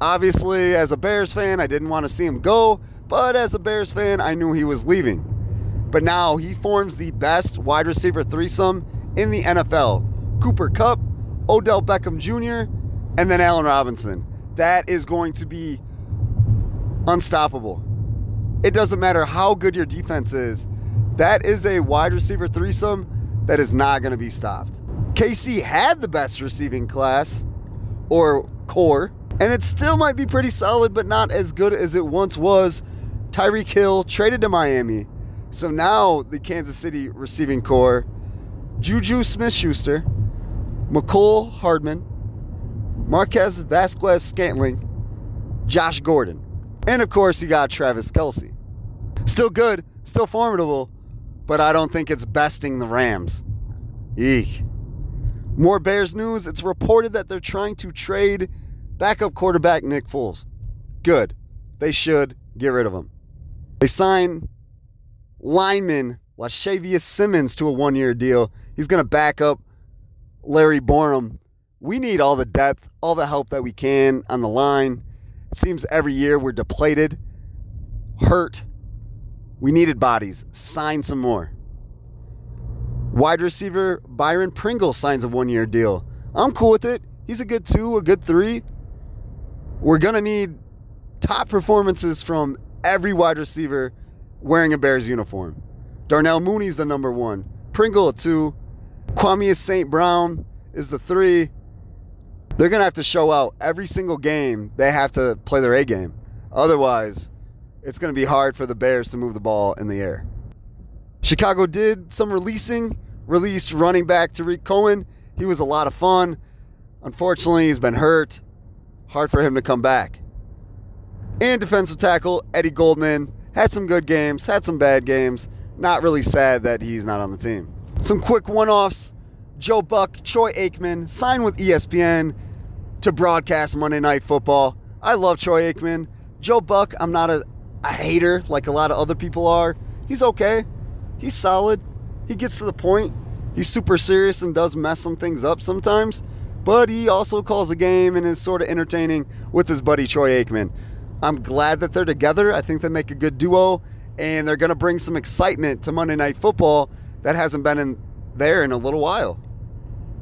Obviously, as a Bears fan, I didn't want to see him go, but as a Bears fan, I knew he was leaving. But now he forms the best wide receiver threesome in the NFL Cooper Kupp, Odell Beckham Jr., and then Allen Robinson. That is going to be unstoppable. It doesn't matter how good your defense is, that is a wide receiver threesome that is not going to be stopped. KC had the best receiving class or core, and it still might be pretty solid, but not as good as it once was. Tyreek Hill traded to Miami. So now the Kansas City receiving core Juju Smith Schuster, Mecole Hardman, Marquez Valdes-Scantling, Josh Gordon. And of course, you got Travis Kelce. Still good, still formidable, but I don't think it's besting the Rams. Eek. More Bears news. It's reported that they're trying to trade backup quarterback Nick Foles. Good. They should get rid of him. They sign lineman Lachavious Simmons to a one year deal. He's going to back up Larry Borom. We need all the depth, all the help that we can on the line. It seems every year we're depleted, hurt. We needed bodies. Sign some more. Wide receiver Byron Pringle signs a one year deal. I'm cool with it. He's a good two, a good three. We're going to need top performances from every wide receiver wearing a Bears uniform. Darnell Mooney's the number one. Pringle a two. Kwame St. Brown is the three. They're going to have to show out every single game. They have to play their A game. Otherwise, it's going to be hard for the Bears to move the ball in the air. Chicago did some releasing, released running back Tarik Cohen. He was a lot of fun. Unfortunately, he's been hurt. Hard for him to come back. And defensive tackle Eddie Goldman had some good games, had some bad games. Not really sad that he's not on the team. Some quick one offs Joe Buck, Troy Aikman signed with ESPN to broadcast Monday Night Football. I love Troy Aikman. Joe Buck, I'm not a, a hater like a lot of other people are. He's okay. He's solid. He gets to the point. He's super serious and does mess some things up sometimes, but he also calls a game and is sort of entertaining with his buddy Troy Aikman. I'm glad that they're together. I think they make a good duo, and they're going to bring some excitement to Monday Night Football that hasn't been in there in a little while.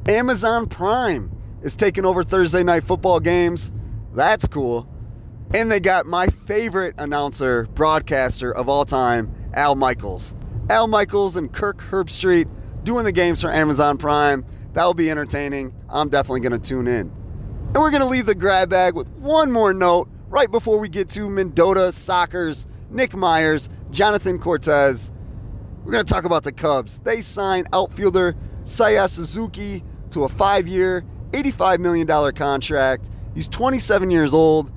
Amazon Prime is taking over Thursday Night Football games. That's cool. And they got my favorite announcer, broadcaster of all time, Al Michaels. Al Michaels and Kirk Herbstreit doing the games for Amazon Prime. That will be entertaining. I'm definitely going to tune in. And we're going to leave the grab bag with one more note right before we get to Mendota Soccer's Nick Myers, Jonathan Cortez. We're going to talk about the Cubs. They signed outfielder Seiya Suzuki to a five year, $85 million contract. He's 27 years old,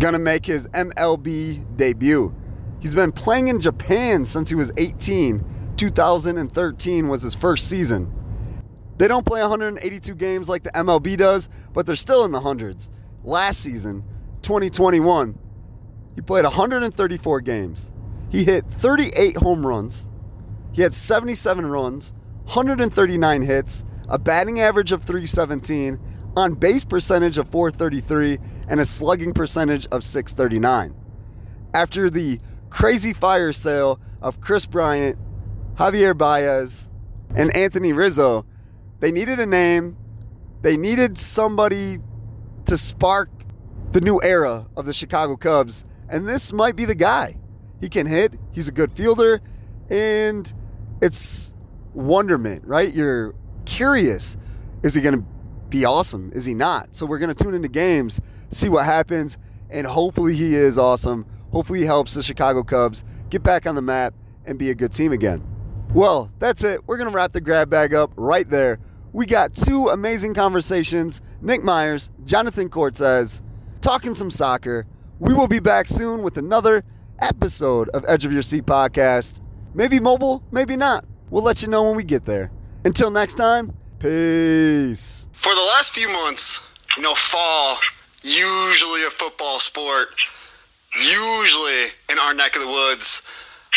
going to make his MLB debut. He's been playing in Japan since he was 18. 2013 was his first season. They don't play 182 games like the MLB does, but they're still in the hundreds. Last season, 2021, he played 134 games. He hit 38 home runs. He had 77 runs, 139 hits, a batting average of 317, on base percentage of 433, and a slugging percentage of 639. After the crazy fire sale of Kris Bryant, Javier Baez, and Anthony Rizzo, they needed a name. They needed somebody to spark the new era of the Chicago Cubs, and this might be the guy. He can hit, he's a good fielder, and it's wonderment, right? You're curious. Is he going to be awesome? Is he not? So we're going to tune into games, see what happens, and hopefully he is awesome. Hopefully he helps the Chicago Cubs get back on the map and be a good team again. Well, that's it. We're going to wrap the grab bag up right there. We got two amazing conversations Nick Myers, Jonathan Cortez, talking some soccer. We will be back soon with another episode of Edge of Your Seat podcast. Maybe mobile, maybe not. We'll let you know when we get there. Until next time, peace. For the last few months, you know, fall, usually a football sport, usually in our neck of the woods.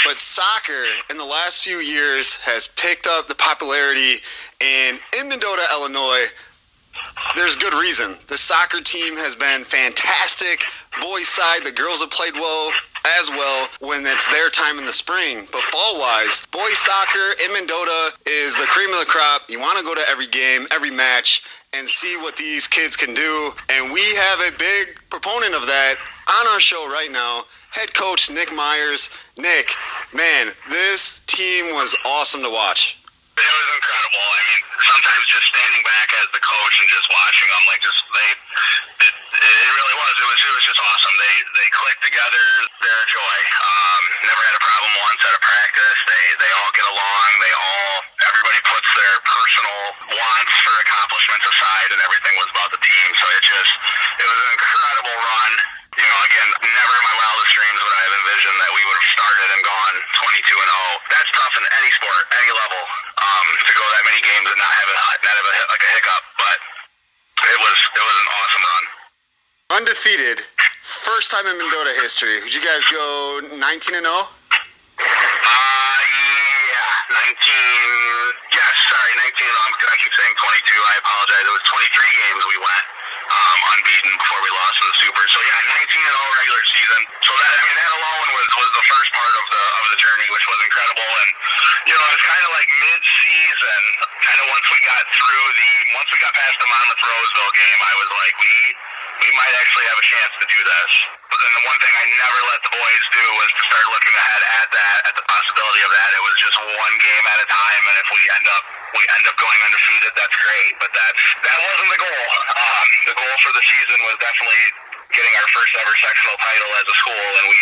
But soccer in the last few years has picked up the popularity, and in Mendota, Illinois, there's good reason. The soccer team has been fantastic. Boys side, the girls have played well as well when it's their time in the spring. But fall wise, boys soccer in Mendota is the cream of the crop. You want to go to every game, every match, and see what these kids can do. And we have a big proponent of that on our show right now head coach Nick Myers. Nick, man, this team was awesome to watch. It was incredible. I mean, sometimes just standing back as the coach and just watching them, like just they, it, it really was. It was it was just awesome. They they clicked together. They're a joy. Um, never had a problem once at a practice. They they all get along. They all everybody puts their personal wants for accomplishments aside, and everything was about the team. So it just it was an incredible run you know, again, never in my wildest dreams would I have envisioned that we would have started and gone 22 and 0. That's tough in any level, um, to go that many games and not have a not have a, like a hiccup. But it was it was an awesome run. Undefeated, first time in Mendota history. Would you guys go 19 and 0? Uh, yeah, 19. Yes, sorry, 19 um, I keep saying 22. I apologize. It was 23 games we went um, unbeaten before we lost to the Super. So yeah, 19 and 0 regular season. So that I mean that alone was was the first part of the of the journey, which was incredible. And you know, it's kind of like mid season, kind of once we got through the once we got past the Monmouth Roseville game, I was like, we we might actually have a chance to do this. But then the one thing I never let the boys do was to start looking ahead at that, at the possibility of that. It was just one game at a time, and if we end up we end up going undefeated, that's great. But that that wasn't the goal. Um, the goal for the season was definitely getting our first ever sectional title as a school, and we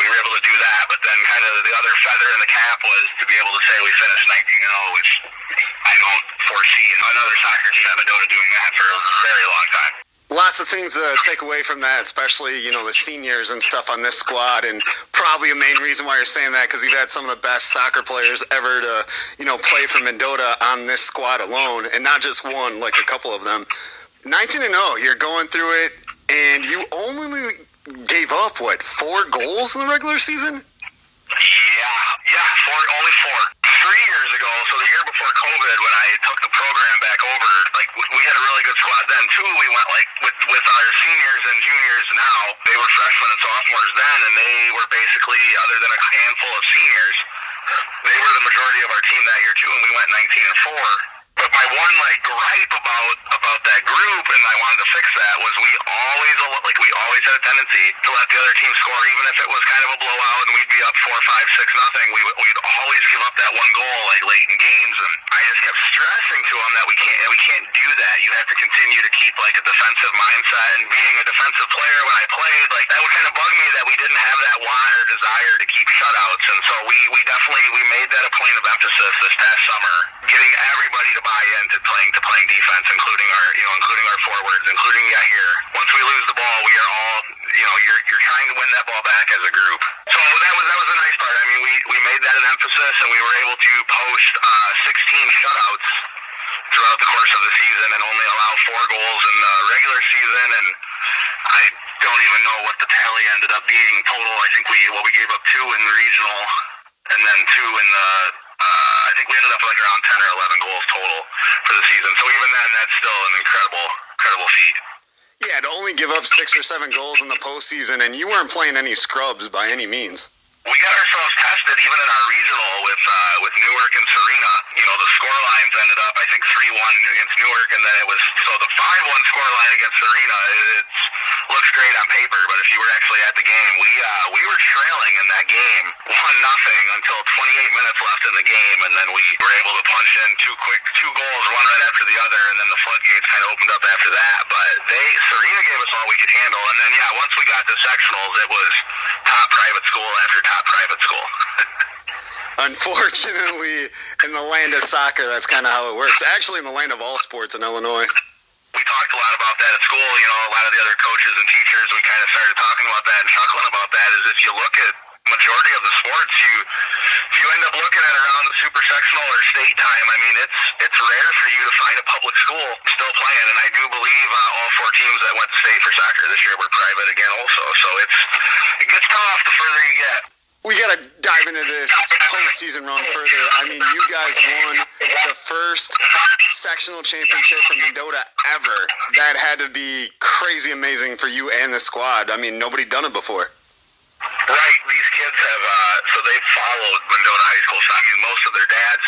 we were able to do that. But then, kind of the other feather in the cap was to be able to say we finished 19 0, which I don't foresee another soccer team at Mendota doing that for a very long time lots of things to take away from that, especially you know the seniors and stuff on this squad, and probably a main reason why you're saying that because you've had some of the best soccer players ever to you know play for Mendota on this squad alone, and not just one, like a couple of them. 19 and 0, you're going through it, and you only gave up what four goals in the regular season. Yeah, yeah, four, only four. Three years ago, so the year before COVID, when I took the program back over, like we had a really good squad then too. We went like with with our seniors and juniors now. They were freshmen and sophomores then, and they were basically, other than a handful of seniors, they were the majority of our team that year too. And we went 19 and four. But my one like gripe about about that group, and I wanted to fix that, was we always like we always had a tendency to let the other team score, even if it was kind of a blowout, and we'd be up four, five, six, nothing, we we'd always give up that one goal like late in games, and I just kept stressing to him that we can't we can't do that. You have to continue to keep like a defensive mindset, and being a defensive player. When I played, like that would kind of bug me that we didn't have that want or desire to keep shutouts, and so we we definitely we made that a point of emphasis this past summer, getting everybody to buy into playing to playing defense, including our you know including our forwards, including Yahir. Once we lose the ball, we are all you know you're you're trying to win that ball back as a group. So that was that was the nice part. I mean, we we made that an emphasis, and we were able to post uh, 16 shutouts throughout the course of the season, and only allow four goals in the regular season. And I don't even know what the tally ended up being total. I think we well we gave up two in the regional, and then two in the. Uh, I think we ended up like around 10 or 11 goals total for the season. So even then, that's still an incredible, incredible feat. Yeah, to only give up six or seven goals in the postseason, and you weren't playing any scrubs by any means. We got ourselves tested even in our regional with uh, with Newark and Serena. You know, the score lines ended up I think three one against Newark, and then it was so the five one score line against Serena. It looks great on paper, but if you were actually at the game, we uh, we were trailing in that game one nothing until 28 minutes left in the game, and then we were able to punch in two quick two goals, one right after the other, and then the floodgates kind of opened up after that. But they Serena gave us all we could handle, and then yeah, once we got to sectionals, it was top private school after private school. Unfortunately, in the land of soccer, that's kind of how it works. Actually, in the land of all sports in Illinois. We talked a lot about that at school. You know, a lot of the other coaches and teachers, we kind of started talking about that and chuckling about that. Is if you look at majority of the sports, you if you end up looking at around the super sectional or state time, I mean, it's it's rare for you to find a public school still playing. And I do believe uh, all four teams that went to state for soccer this year were private again, also. So it's it gets tough the further you get. We got to dive into this postseason run further. I mean, you guys won the first sectional championship for Mendota ever. That had to be crazy amazing for you and the squad. I mean, nobody done it before. Right. These kids have, uh, so they've followed Mendota High School. So, I mean, most of their dads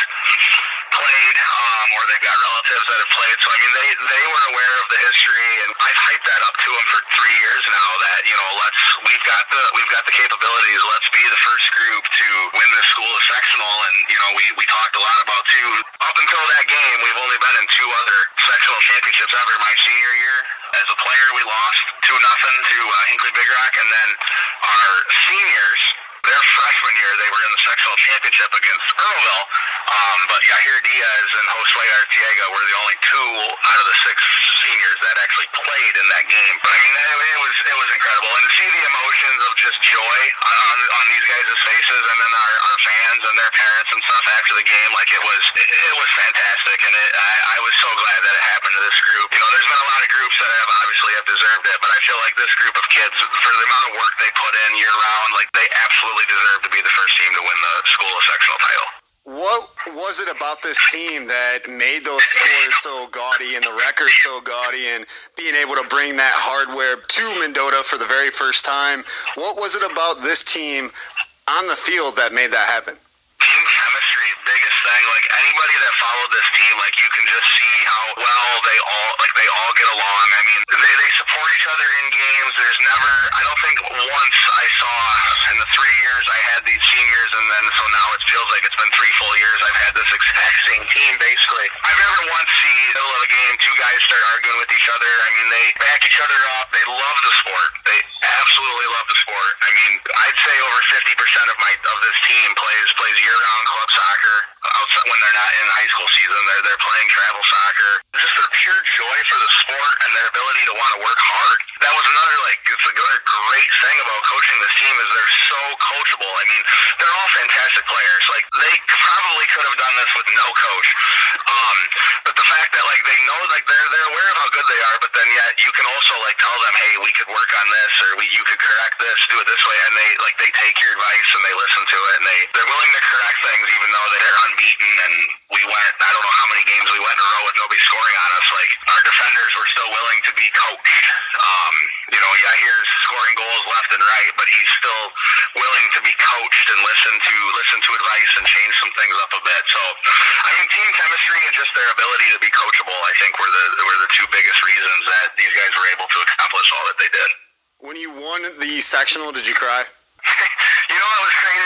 played, um, or they've got relatives that have played. So, I mean, they, they were aware of the history, and I've hyped that up to them for three years now that, you know, let's, we've got the, we've got the capabilities. Let's be the first group to win this school sectional. And, you know, we, we talked a lot about, too, up until that game, we've only been in two other sectional championships ever. My senior year, as a player, we lost 2 nothing to uh, Hinckley Big Rock, and then our seniors, their freshman year, they were in the sectional championship against Earlville. Um, but Yahir Diaz and Josue Artiega were the only two out of the six seniors that actually played in that game. But I mean, it, it was it was incredible, and to see the emotions of just joy on on these guys' faces, and then our, our fans and their parents and stuff after the game, like it was it, it was fantastic, and it, I, I was so glad that it happened to this group. You know, there's been a lot of groups that have obviously have deserved it, but this group of kids, for the amount of work they put in year round, like they absolutely deserve to be the first team to win the school of sectional title. What was it about this team that made those scores so gaudy and the record so gaudy and being able to bring that hardware to Mendota for the very first time? What was it about this team on the field that made that happen? Team chemistry, biggest thing. Like anybody that followed this team, like you can just see how well they all like they all get along. I mean, they, they support each other in games. There's never, I don't think once I saw in the three years I had these seniors, and then so now it feels like it's been three full years. I've had this exact same team basically. I've never once seen middle of a game two guys start arguing with each other. I mean, they back each other up. They love the sport. They absolutely love the sport. I mean, I'd say over 50% of my of this team plays plays year-round club soccer outside when they're not in high school season. They're they're playing travel soccer. Just their pure joy for the sport and their ability to want to work hard. That was another like it's another great thing about coaching this team is they're so coachable. I mean, they're all fantastic players. Like they probably could have done this with no coach. Um, but the fact that like they know like they're they're aware of how good they are, but then yet you can also like tell them, hey, we could work on this or we you could correct this, do it this way, and they like they take your advice and they listen to it and they they're willing to correct things even though they're unbeaten and we went I don't know how many games we went in a row with nobody scoring on us. Like our defenders were still willing to be coached. Um, you know, Yahir's scoring goals left and right, but he's still willing to be coached and listen to listen to advice and change some things up a bit. So, I mean, team chemistry and just their ability to be coachable, I think, were the were the two biggest reasons that these guys were able to accomplish all that they did. When you won the sectional, did you cry? you know what was crazy?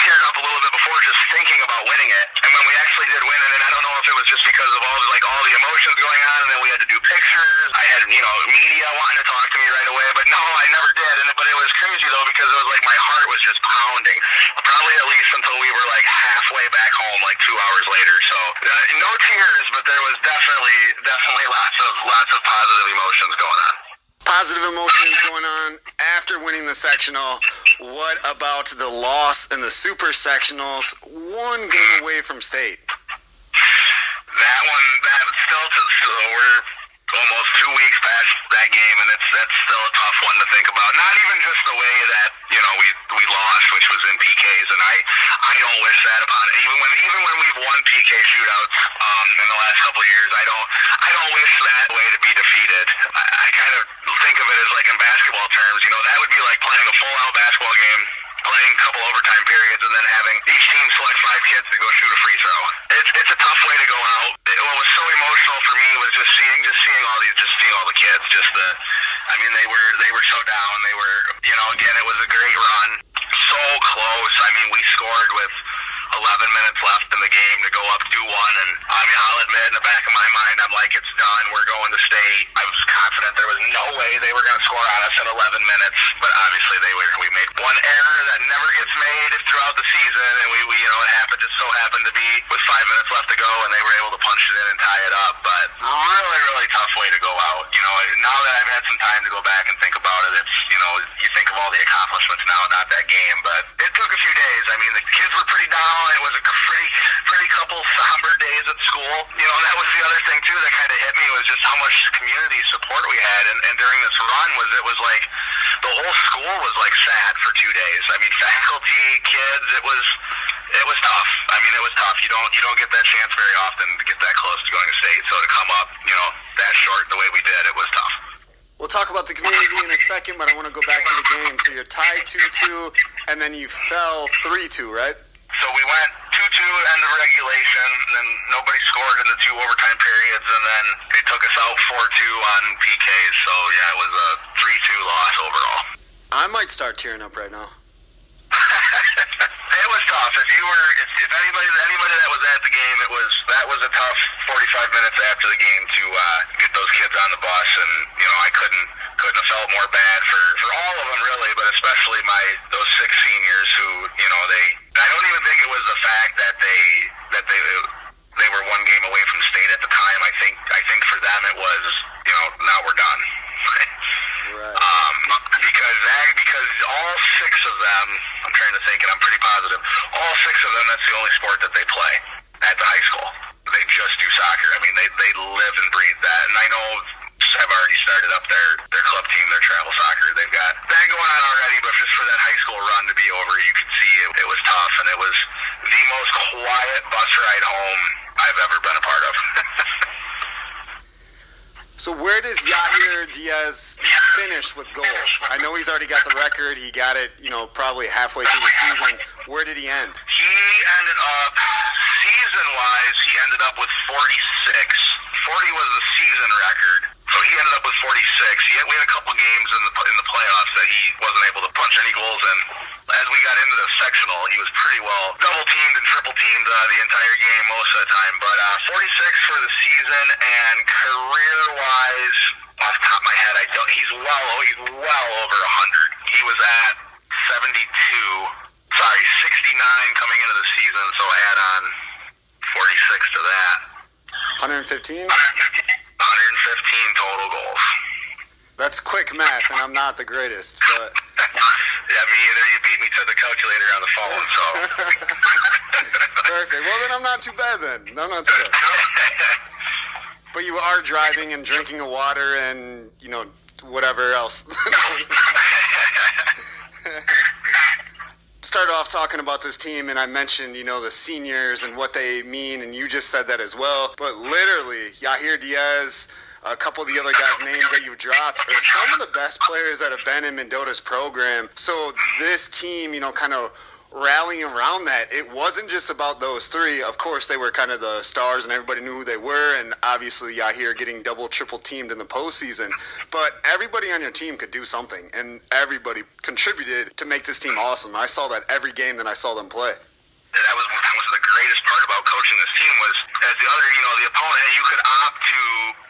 tearing up a little bit before just thinking about winning it. And when we actually did win it, and I don't know if it was just because of all like all the emotions going on, and then we had to do pictures. I had you know media wanting to talk to me right away, but no, I never did. And but it was crazy though because it was like my heart was just pounding, probably at least until we were like halfway back home, like two hours later. So uh, no tears, but there was definitely definitely lots of lots of positive emotions going on positive emotions going on after winning the sectional. What about the loss in the super sectionals? One game away from state. That one, that still, to, so we're almost two weeks past that game, and it's that's still a tough one to think about. Not even just the way that you know we we lost, which was in PKs, and I I don't wish that upon even when even when we've won PK shootouts um, in the last couple of years. I don't I don't wish that way to be defeated. I, I kind of think of it as like in basketball terms, you know, that would be like playing a full out basketball game playing a couple overtime periods and then having each team select five kids to go shoot a free throw. It's it's a tough way to go out. It, what was so emotional for me was just seeing just seeing all these just seeing all the kids. Just the, I mean they were they were so down. They were you know again it was a great run, so close. I mean we scored with 11 minutes left in the game to go up 2-1. And I mean, I'll admit, in the back of my mind, I'm like, it's done. We're going to state. I was confident there was no way they were going to score on us in 11 minutes. But obviously, they were. We made one error that never gets made throughout the season, and we, we you know, it happened. Just so happened to be with five minutes left to go, and they were able to punch it in and tie it up. But really, really tough way to go out. You know, now that I've had some time to go back and think about it, it's you know, you think of all the accomplishments now, not that game, but it took a few days. I mean, the kids were pretty down. It was a pretty, pretty couple somber days at school. You know, that was the other thing too that kind of hit me was just how much community support we had, and, and during this run was it was like the whole school was like sad for two days. I mean, faculty, kids, it was it was tough. I mean, it was tough. You don't you don't get that chance very often to get that close to going to state. So to come up, you know, that short the way we did, it was tough. We'll talk about the community in a second, but I want to go back to the game. Tied 2-2, and then you fell 3-2, right? So we went 2-2 end of regulation, and then nobody scored in the two overtime periods, and then they took us out 4-2 on PKs. So yeah, it was a 3-2 loss overall. I might start tearing up right now. it was tough. If you were, if, if anybody, anybody that was at the game, it was that was a tough 45 minutes after the game to uh, get those kids on the bus, and you know I couldn't couldn't have felt more bad for for all of them really, but especially my those six seniors who you know they. I don't even think it was the fact that they that they they were one game away from state at the time. I think I think for them it was you know now we're done. right. Um, because that, because all six of them, I'm trying to think, and I'm pretty positive, all six of them, that's the only sport that they play at the high school. They just do soccer. I mean, they they live and breathe that. And I know have already started up their their club team, their travel soccer. They've got that going on already, but just for that high school run to be over, you could see it, it was tough, and it was the most quiet bus ride home I've ever been a part of. So where does Yahir Diaz finish with goals? I know he's already got the record. He got it, you know, probably halfway through the season. Where did he end? He ended up season-wise, he ended up with 46. 40 was the season record. So he ended up with 46. He had, we had a couple games in the in the playoffs that he wasn't able to punch any goals in. As we got into the sectional, he was pretty well double teamed and triple teamed uh, the entire game most of the time. But uh, 46 for the season and career wise, off the top of my head, I don't. He's well he's well over 100. He was at 72. Sorry, 69 coming into the season. So add on 46 to that. 115. 115 total goals. That's quick math, and I'm not the greatest, but. yeah, me either. You beat me to the calculator on the phone, so. Perfect. Well, then I'm not too bad then. I'm not too bad. but you are driving and drinking water and, you know, whatever else. Start off talking about this team, and I mentioned, you know, the seniors and what they mean, and you just said that as well. But literally, Yahir Diaz, a couple of the other guys' names that you've dropped are some of the best players that have been in Mendota's program. So this team, you know, kind of rallying around that. It wasn't just about those three. Of course, they were kind of the stars, and everybody knew who they were. And obviously, Yahir getting double, triple teamed in the postseason. But everybody on your team could do something, and everybody contributed to make this team awesome. I saw that every game that I saw them play. That was was the greatest part about coaching this team was as the other, you know, the opponent, you could opt to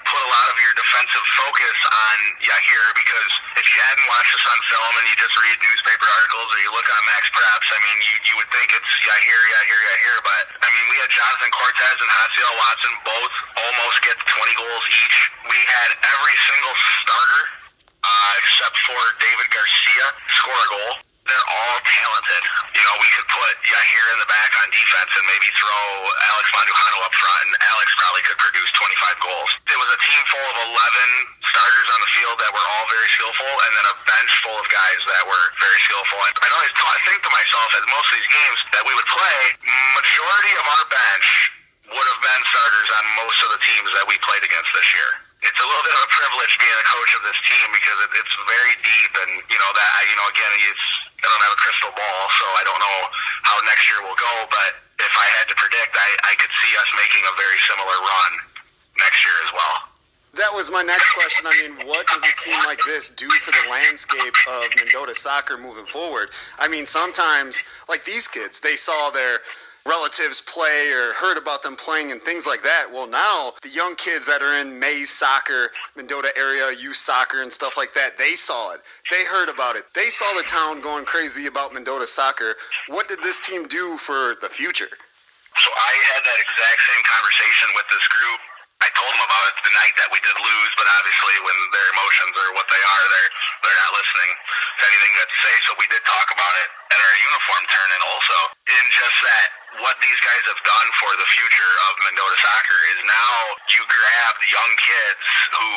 put a lot of your defensive focus on Yahir because if you hadn't watched this on film and you just read newspaper articles or you look on Max Preps, I mean, you, you would think it's Yahir, Yahir, Yahir, but I mean, we had Jonathan Cortez and Hasiel Watson both almost get 20 goals each. We had every single starter uh, except for David Garcia score a goal they're all talented. You know, we could put Yahir in the back on defense and maybe throw Alex Mandujano up front, and Alex probably could produce 25 goals. It was a team full of 11 starters on the field that were all very skillful, and then a bench full of guys that were very skillful. And I always t- think to myself, as most of these games that we would play, majority of our bench would have been starters on most of the teams that we played against this year it's a little bit of a privilege being a coach of this team because it, it's very deep, and you know that you know again, it's I don't have a crystal ball, so I don't know how next year will go. But if I had to predict, I, I could see us making a very similar run next year as well. That was my next question. I mean, what does a team like this do for the landscape of Mendota soccer moving forward? I mean, sometimes, like these kids, they saw their relatives play or heard about them playing and things like that. Well, now the young kids that are in May soccer, Mendota area youth soccer and stuff like that, they saw it. They heard about it. They saw the town going crazy about Mendota soccer. What did this team do for the future? So I had that exact same conversation with this group I told them about it the night that we did lose, but obviously when their emotions are what they are, they're they're not listening to anything that's say. So we did talk about it at our uniform turn in also. In just that, what these guys have done for the future of Mendota soccer is now you grab the young kids who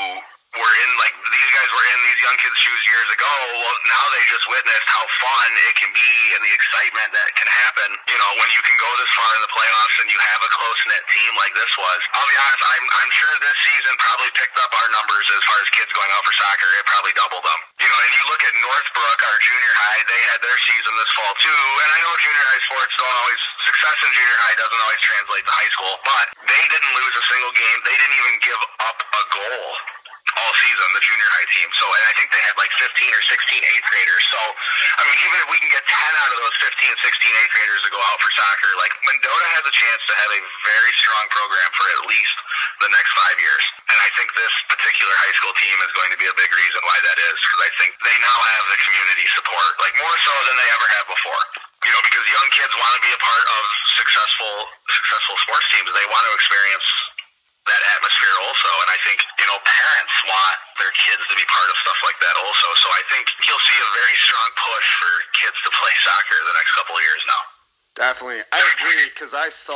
were in like these guys were in these young kids' shoes years ago. Well, now they just witnessed how fun it can be and the excitement that can happen. You know, when you can go this far in the playoffs and you have a close knit team like this was. I'll be honest, I'm I'm sure this season probably picked up our numbers as far as kids going out for soccer. It probably doubled them. You know, and you look at Northbrook, our junior high, they had their season this fall too. And I know junior high sports don't always success in junior high doesn't always translate to high school, but they didn't lose a single game. They didn't even give up a goal all season, the junior high team. So, and I think they had like 15 or 16 eighth graders. So, I mean, even if we can get 10 out of those 15 16 eighth graders to go out for soccer, like Mendota has a chance to have a very strong program for at least the next five years. And I think this particular high school team is going to be a big reason why that is, because I think they now have the community support, like more so than they ever have before. You know, because young kids want to be a part of successful successful sports teams. They want to experience that atmosphere also. And I think, you know, parents want their kids to be part of stuff like that also. So I think you'll see a very strong push for kids to play soccer the next couple of years now. Definitely. I agree because I saw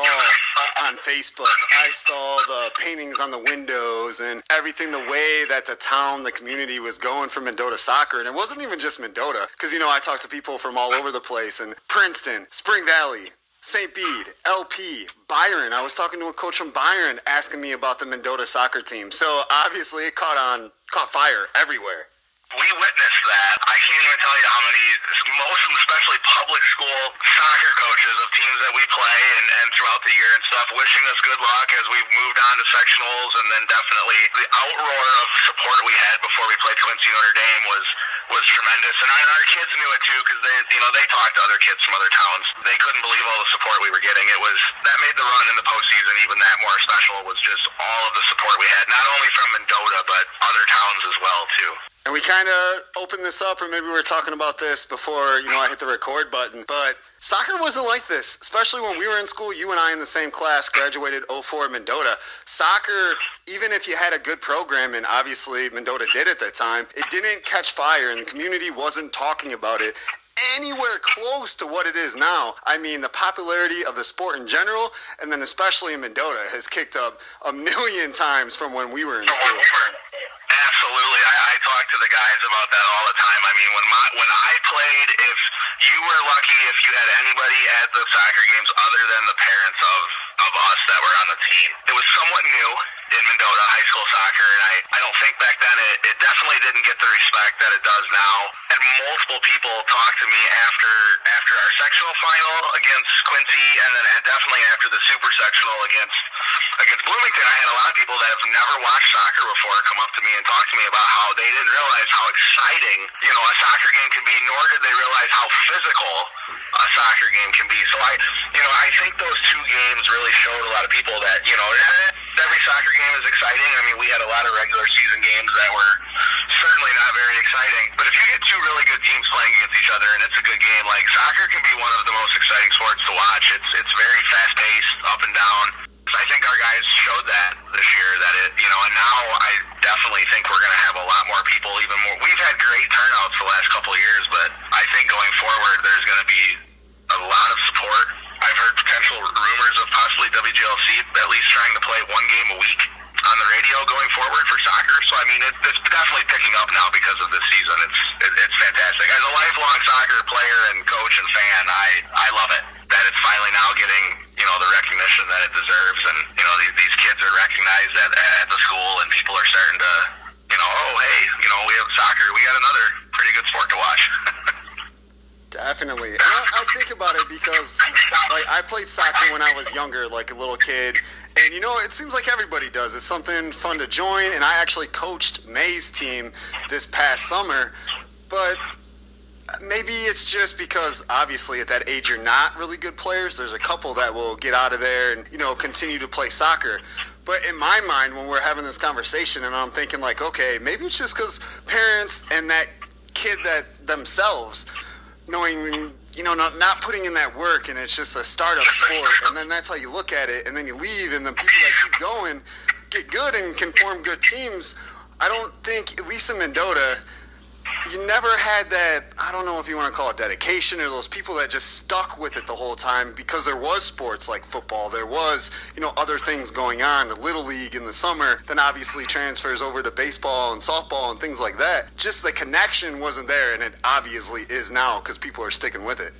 on Facebook, I saw the paintings on the windows and everything, the way that the town, the community was going for Mendota soccer. And it wasn't even just Mendota because, you know, I talked to people from all over the place and Princeton, Spring Valley, St. Bede, LP, Byron. I was talking to a coach from Byron asking me about the Mendota soccer team. So obviously it caught on, caught fire everywhere we witnessed that. I can't even tell you how many, most of them, especially public school soccer coaches of teams that we play and, and throughout the year and stuff, wishing us good luck as we moved on to sectionals, and then definitely the outroar of support we had before we played Quincy Notre Dame was was tremendous, and our, our kids knew it too because they, you know, they talked to other kids from other towns. They couldn't believe all the support we were getting. It was that made the run in the postseason even that more special. Was just all of the support we had, not only from Mendota but other towns as well too. And we kind of opened this up, or maybe we were talking about this before, you know, I hit the record button. But soccer wasn't like this, especially when we were in school. You and I in the same class, graduated 04 Mendota. Soccer, even if you had a good program, and obviously Mendota did at that time, it didn't catch fire, and the community wasn't talking about it anywhere close to what it is now. I mean, the popularity of the sport in general, and then especially in Mendota, has kicked up a million times from when we were in school. Absolutely, I, I talk to the guys about that all the time. I mean, when my when I played, if you were lucky if you had anybody at the soccer games other than the parents of of us that were on the team. It was somewhat new in Mendota high school soccer, and I, I don't think back then it, it definitely didn't get the respect that it does now. And multiple people talked to me after after our sectional final against Quincy, and then definitely after the super sectional against against Bloomington. I had a lot of people that have never watched soccer before come up to me and talk to me about how they didn't realize how exciting you know a soccer game could be, nor did they realize how physical a soccer game can be. So I, you know, I think those two games really showed a lot of people that you know every soccer game is exciting. I mean, we had a lot of regular season games that were certainly not very exciting. But if you get two really good teams playing against each other and it's a good game, like soccer can be one of the most exciting sports to watch. It's it's very fast paced, up and down. I think our guys showed that this year. That it, you know, and now I definitely think we're going to have a lot more people. Even more. We've had great turnouts the last couple of years, but I think going forward, there's going to be a lot of support. I've heard potential rumors of possibly WGLC at least trying to play one game a week on the radio going forward for soccer. So I mean, it, it's definitely picking up now because of this season. It's it, it's fantastic. As a lifelong soccer player and coach and fan, I I love it that it's finally now getting you know the recognition that it deserves, and you know these, these kids are recognized at, at the school, and people are starting to you know oh hey you know we have soccer, we got another pretty good sport to watch. Definitely. And I, I, think about it because like I played soccer when I was younger, like a little kid. And you know, it seems like everybody does. It's something fun to join. And I actually coached May's team this past summer. But maybe it's just because obviously at that age you're not really good players. There's a couple that will get out of there and, you know, continue to play soccer. But in my mind, when we're having this conversation and I'm thinking like, okay, maybe it's just because parents and that kid that themselves knowing you know not, not putting in that work and it's just a startup sport. And then that's how you look at it. And then you leave and the people that keep going get good and can form good teams. I don't think at least in mendota you never had that i don't know if you want to call it dedication or those people that just stuck with it the whole time because there was sports like football there was you know other things going on the little league in the summer then obviously transfers over to baseball and softball and things like that. Just the connection wasn't there and it obviously is now because people are sticking with it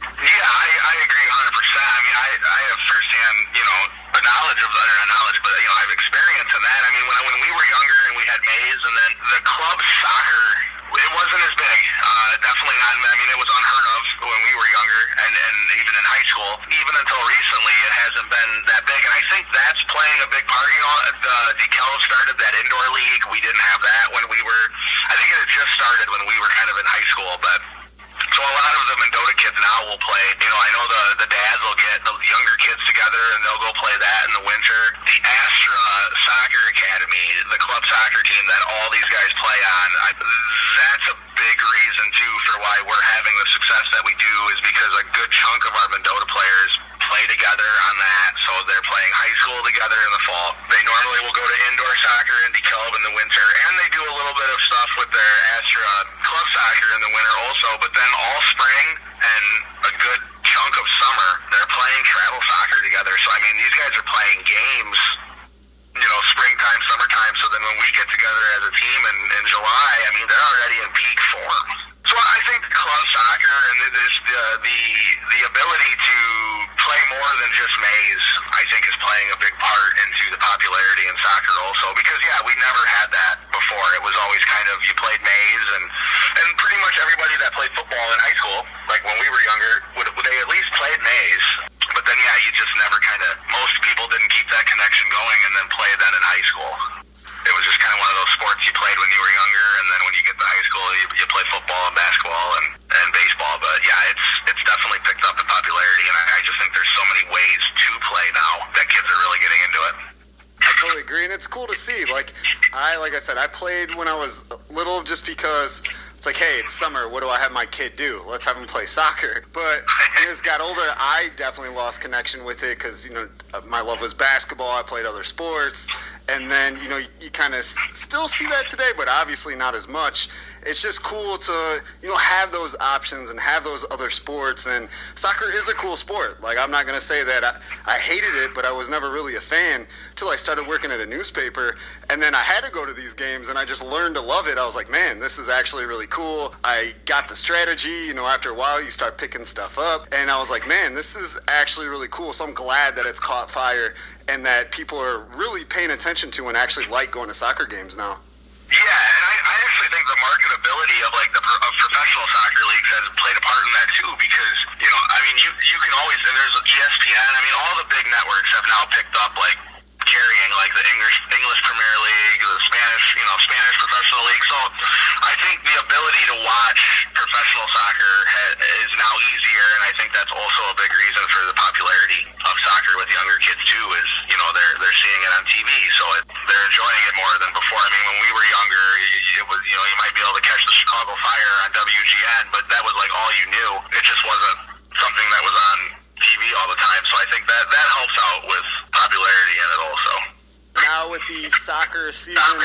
yeah i, I agree 100% i mean I, I have firsthand you know a knowledge of not knowledge but you know i've experience in that i mean when, when we were younger and we had mays and then the club soccer it wasn't as big. Uh, definitely not. I mean, it was unheard of when we were younger, and, and even in high school. Even until recently, it hasn't been that big. And I think that's playing a big part. You know, the DeKalb started that indoor league. We didn't have that when we were. I think it had just started when we were kind of in high school, but. So a lot of the Mendota kids now will play. You know, I know the the dads will get the younger kids together and they'll go play that in the winter. The Astra Soccer Academy, the club soccer team that all these guys play on, I, that's a big reason too for why we're having the success that we do is because a good chunk of our Mendota players play together on that. So they're playing high school together in the fall. They normally will go to indoor soccer in DeKalb in the winter, and they do a little bit of stuff with their Astra club soccer in the winter also. But then all spring and a good chunk of summer, they're playing travel soccer together. So I mean, these guys are playing games you know, springtime, summertime. So then when we get together as a team in, in July, I mean, they're already in peak form. So I think club soccer and this, the, the the ability to play more than just maze, I think, is playing a big part into the popularity in soccer also. Because yeah, we never had that before. It was always kind of you played maze, and and pretty much everybody that played football in high school, like when we were younger, would, they at least played maze. But then yeah, you just never kind of most people didn't keep that connection going, and then play that in high school it was just kind of one of those sports you played when you were younger, and then when you get to high school, you, you play football and basketball and, and baseball. But yeah, it's it's definitely picked up in popularity, and I, I just think there's so many ways to play now that kids are really getting into it. I totally agree, and it's cool to see. Like I, like I said, I played when I was little, just because it's like, hey, it's summer. What do I have my kid do? Let's have him play soccer. But as got older, I definitely lost connection with it because you know my love was basketball. I played other sports, and then you know you, you kind of s- still see that today, but obviously not as much. It's just cool to you know have those options and have those other sports. And soccer is a cool sport. Like I'm not gonna say that I, I hated it, but I was never really a fan till I started working at a newspaper, and then I had to go to these games, and I just learned to love it. I was like, man, this is actually really cool. I got the strategy. You know, after a while, you start picking stuff up, and I was like, man, this is actually really cool. So I'm glad that it's caught fire and that people are really paying attention to and actually like going to soccer games now. Yeah, and I, I actually think the marketability of like the of professional soccer leagues has played a part in that too. Because you know, I mean, you you can always and there's ESPN. I mean, all the big networks have now picked up like carrying like the English English Premier League, the Spanish you know Spanish professional league. So I think the ability to watch professional soccer ha- is now easier, and I think that's also a big reason for the popularity of soccer with younger kids too. Is you know they're they're seeing it on TV, so it, they're enjoying it more than before. I mean, when we were younger, it was you know you might be able to catch the Chicago Fire on WGN, but that was like all you knew. It just wasn't something that was on TV all the time. So I think that that helps out with popularity in it also. Now with the soccer season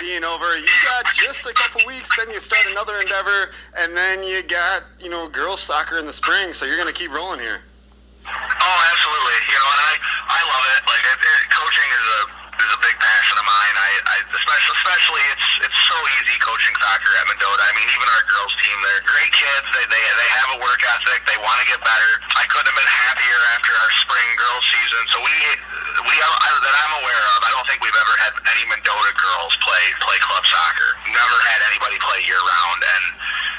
being over, you got just a couple weeks, then you start another endeavor, and then you got you know girls soccer in the spring. So you're gonna keep rolling here. Oh, absolutely. You know, and I I love it. Like it, it, coaching is a is a big passion of mine. I, I especially especially it's it's so easy coaching soccer at Mendota. I mean, even our girls team, they're great kids. They they they have a work ethic. They want to get better. I couldn't have been happier after our spring girls season. So we we I, that I'm aware of. I don't think we've ever had any Mendota girls play play club soccer. Never had anybody play year round, and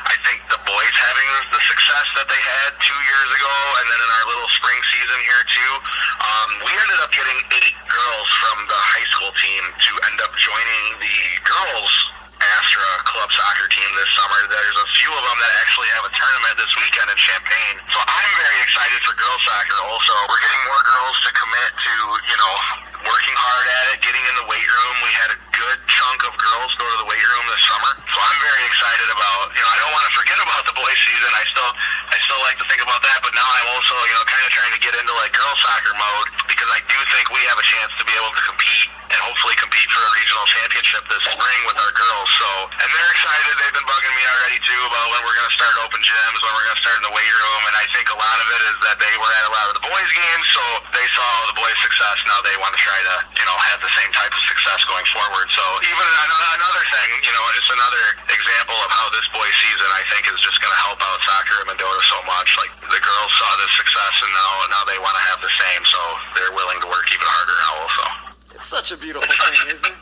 I think the boys having the success that they had two years ago, and then in our little spring season here too, um, we ended up getting eight girls from the high school team to end up joining the girls Astra club soccer team this summer. There's a few of them that actually have a tournament this weekend in Champaign. So I'm very excited for girls soccer also. We're getting more girls to commit to, you know, working hard at it, getting in the weight room. We had a good chunk of girls go to the weight room this summer. So I'm very excited about, you know, I don't want to forget about the boys season. I still I still like to think about that, but now I'm also, you know, kind of trying to get into like girls soccer mode because I do think we have a chance to be able to compete and hopefully compete for a regional championship this spring with our girls. So, and they're excited. They've been bugging me already too about when we're going to start open gyms, when we're going to start in the weight room. And I think a lot of it is that they were at a lot of the boys' games, so they saw the boys' success. Now they want to try to, you know, have the same type of success going forward. So, even another thing, you know, it's another example of how this boys' season I think is just going to help out soccer in Mendota so much. Like the girls saw this success, and now now they want to have the same, so they're willing to work even harder now also. It's such a beautiful thing, isn't it?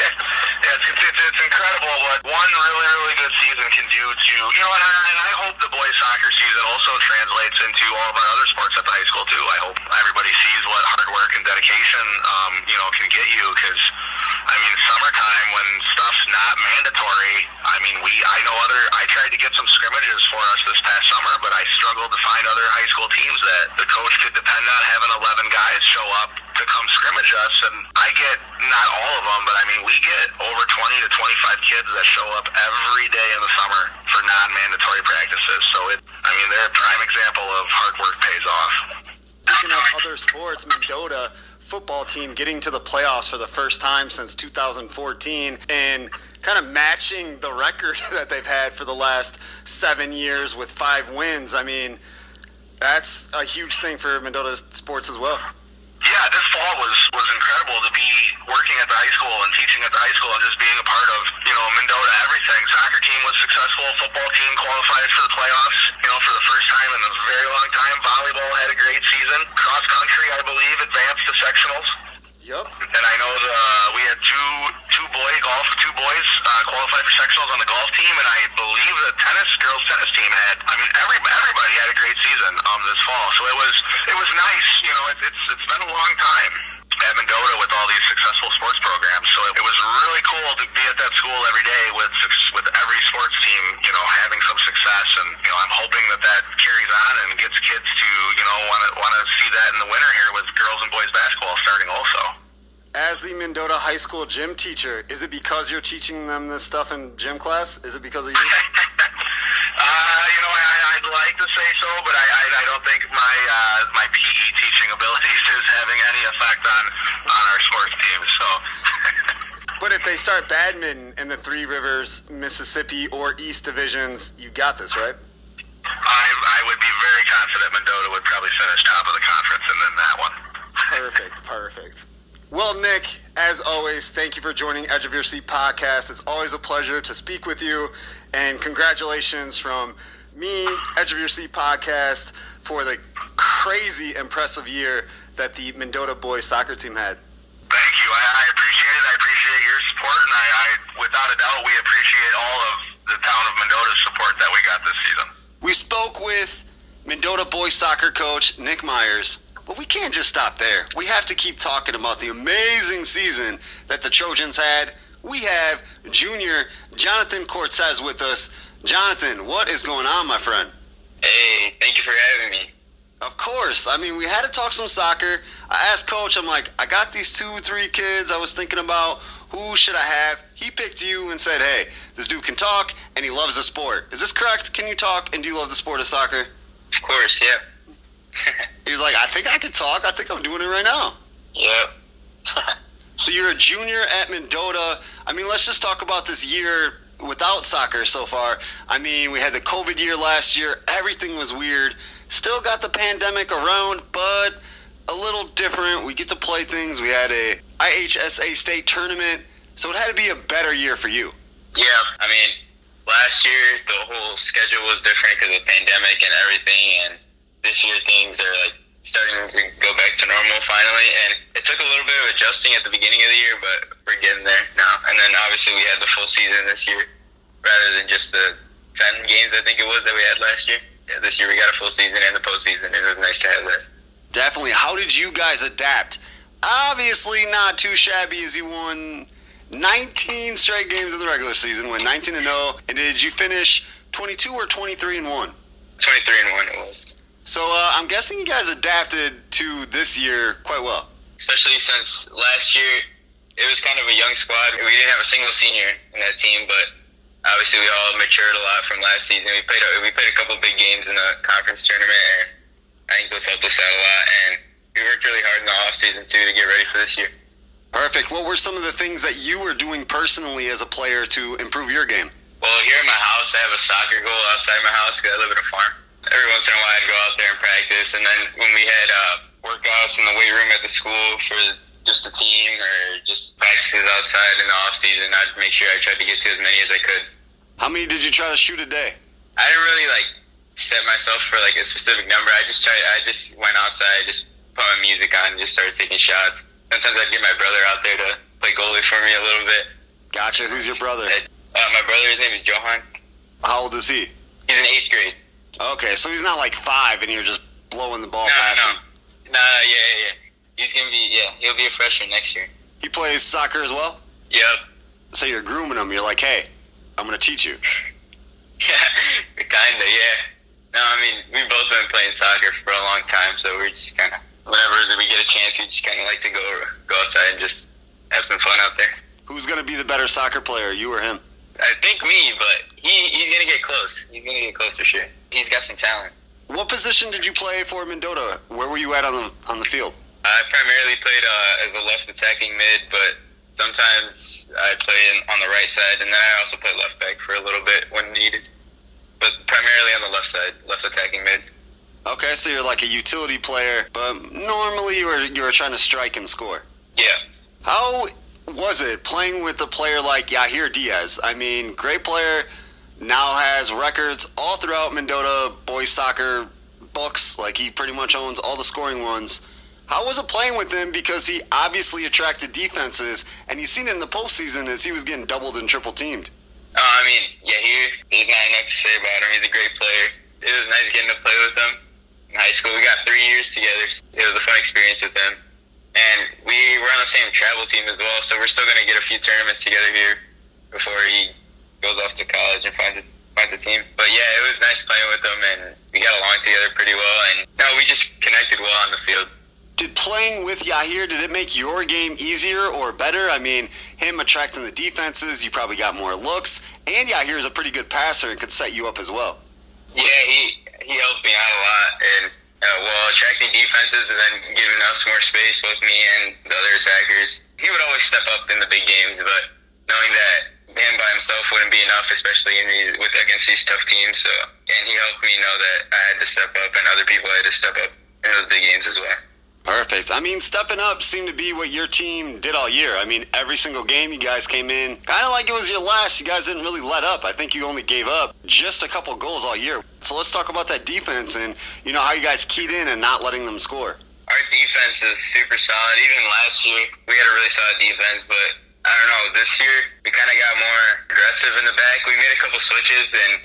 yeah, it's, it's, it's incredible what one really, really good season can do to, you know, and I, and I hope the boys soccer season also translates into all of our other sports at the high school too. I hope everybody sees what hard work and dedication, um, you know, can get you because, I mean, summertime when stuff's not mandatory, I mean, we, I know other, I tried to get some scrimmages for us this past summer, but I struggled to find other high school teams that the coach could depend on having 11 guys show up to come scrimmage us, and I get not all of them, but I mean we get over 20 to 25 kids that show up every day in the summer for non-mandatory practices. So it, I mean, they're a prime example of hard work pays off. Speaking of other sports, Mendota football team getting to the playoffs for the first time since 2014 and kind of matching the record that they've had for the last seven years with five wins. I mean, that's a huge thing for Mendota sports as well. Yeah, this fall was was incredible to be working at the high school and teaching at the high school and just being a part of you know Mendota everything. Soccer team was successful. Football team qualified for the playoffs. You know for the first time in a very long time. Volleyball had a great season. Cross country, I believe, advanced to sectionals. Yep. And I know the, we had two two boy golf two boys uh, qualified for sectionals on the golf team, and I believe the tennis girls tennis team had. I mean, every everybody had a great season this fall, so it was it was nice. You know, it, it's it's been a long time at Mendota with all these successful sports programs, so it, it was really cool to be at that school every day with with every sports team, you know, having some success, and you know, I'm hoping that that carries on and gets kids to you know want to want to see that in the winter here with girls and boys basketball starting also. As the Mendota High School gym teacher, is it because you're teaching them this stuff in gym class? Is it because of you? uh, you know, I, I'd like to say so, but I, I, I don't think my uh, my PE teaching abilities is having any effect on on our sports team. So. But if they start badminton in the Three Rivers, Mississippi, or East divisions, you got this, right? I, I would be very confident Mendota would probably finish top of the conference and then that one. Perfect, perfect. Well, Nick, as always, thank you for joining Edge of Your Seat podcast. It's always a pleasure to speak with you, and congratulations from me, Edge of Your Seat podcast, for the crazy impressive year that the Mendota boys soccer team had. Thank you. I, I appreciate it. I appreciate your support, and I, I, without a doubt, we appreciate all of the town of Mendota's support that we got this season. We spoke with Mendota boys soccer coach Nick Myers. But we can't just stop there. We have to keep talking about the amazing season that the Trojans had. We have junior Jonathan Cortez with us. Jonathan, what is going on, my friend? Hey, thank you for having me. Of course. I mean, we had to talk some soccer. I asked coach, I'm like, I got these two, three kids I was thinking about. Who should I have? He picked you and said, hey, this dude can talk and he loves the sport. Is this correct? Can you talk and do you love the sport of soccer? Of course, yeah. he was like, I think I can talk. I think I'm doing it right now. Yep. so you're a junior at Mendota. I mean, let's just talk about this year without soccer so far. I mean, we had the COVID year last year. Everything was weird. Still got the pandemic around, but a little different. We get to play things. We had a IHSA state tournament, so it had to be a better year for you. Yeah, I mean, last year the whole schedule was different because of the pandemic and everything, and this year things are like starting to go back to normal finally. And it took a little bit of adjusting at the beginning of the year, but we're getting there now. And then obviously we had the full season this year rather than just the 10 games I think it was that we had last year. Yeah, this year we got a full season and the postseason. It was nice to have that. Definitely. How did you guys adapt? Obviously, not too shabby as you won 19 straight games in the regular season, went 19 and 0. And did you finish 22 or 23 and 1? 23 and 1 it was. So uh, I'm guessing you guys adapted to this year quite well. Especially since last year it was kind of a young squad. We didn't have a single senior in that team, but obviously we all matured a lot from last season. We played a, we played a couple big games in the conference tournament, and I think those helped us out a lot. And we worked really hard in the off season too to get ready for this year. Perfect. What were some of the things that you were doing personally as a player to improve your game? Well, here in my house, I have a soccer goal outside my house because I live in a farm. Every once in a while, I'd go out there and practice, and then when we had uh, workouts in the weight room at the school for just the team or just practices outside in the off season, I'd make sure I tried to get to as many as I could. How many did you try to shoot a day? I didn't really like set myself for like a specific number. I just tried. I just went outside, just put my music on, and just started taking shots. Sometimes I'd get my brother out there to play goalie for me a little bit. Gotcha. Who's your brother? Uh, my brother, his name is Johan. How old is he? He's in eighth grade. Okay, so he's not like five, and you're just blowing the ball no, past no. him. No, yeah, yeah, yeah. He's gonna be, yeah, he'll be a freshman next year. He plays soccer as well. Yep. So you're grooming him. You're like, hey, I'm gonna teach you. Yeah, kinda, yeah. No, I mean, we've both been playing soccer for a long time, so we're just kind of, whenever we get a chance, we just kind of like to go go outside and just have some fun out there. Who's gonna be the better soccer player, you or him? I think me, but he, he's gonna get close. He's gonna get close for sure. He's got some talent. What position did you play for Mendota? Where were you at on the on the field? I primarily played uh, as a left attacking mid, but sometimes I play in, on the right side, and then I also play left back for a little bit when needed. But primarily on the left side, left attacking mid. Okay, so you're like a utility player, but normally you were you were trying to strike and score. Yeah. How was it playing with a player like Yahir Diaz? I mean, great player, now has records all throughout Mendota boys soccer books. Like he pretty much owns all the scoring ones. How was it playing with him? Because he obviously attracted defenses, and you've seen it in the postseason as he was getting doubled and triple teamed. Uh, I mean, yeah, he, there's not enough to say about him. He's a great player. It was nice getting to play with him in high school. We got three years together. It was a fun experience with him. And we were on the same travel team as well, so we're still going to get a few tournaments together here before he goes off to college and finds a, finds a team. But yeah, it was nice playing with him, and we got along together pretty well. And no, we just connected well on the field. Did playing with Yahir, did it make your game easier or better? I mean, him attracting the defenses, you probably got more looks, and Yahir is a pretty good passer and could set you up as well. Yeah, he he helped me out a lot, and uh, well, attracting defenses and then giving us more space, with me and the other attackers. He would always step up in the big games, but knowing that him by himself wouldn't be enough, especially in these, with against these tough teams. So, and he helped me know that I had to step up, and other people had to step up in those big games as well. Perfect. I mean, stepping up seemed to be what your team did all year. I mean, every single game you guys came in kind of like it was your last. You guys didn't really let up. I think you only gave up just a couple goals all year. So let's talk about that defense and you know how you guys keyed in and not letting them score. Our defense is super solid. Even last year, we had a really solid defense, but I don't know. This year, we kind of got more aggressive in the back. We made a couple switches and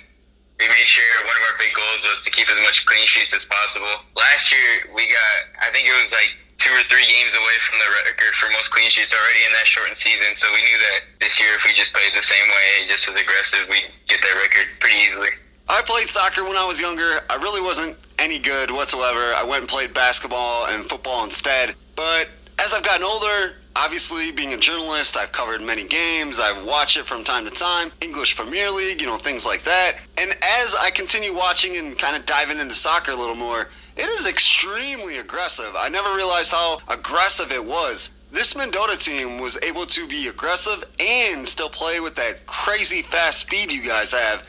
we made sure one of our big goals was to keep as much clean sheets as possible. Last year, we got, I think it was like two or three games away from the record for most clean sheets already in that shortened season. So we knew that this year, if we just played the same way, just as aggressive, we'd get that record pretty easily. I played soccer when I was younger. I really wasn't any good whatsoever. I went and played basketball and football instead. But as I've gotten older, obviously being a journalist, I've covered many games. I've watched it from time to time, English Premier League, you know, things like that. And as I continue watching and kind of diving into soccer a little more, it is extremely aggressive. I never realized how aggressive it was. This Mendota team was able to be aggressive and still play with that crazy fast speed you guys have.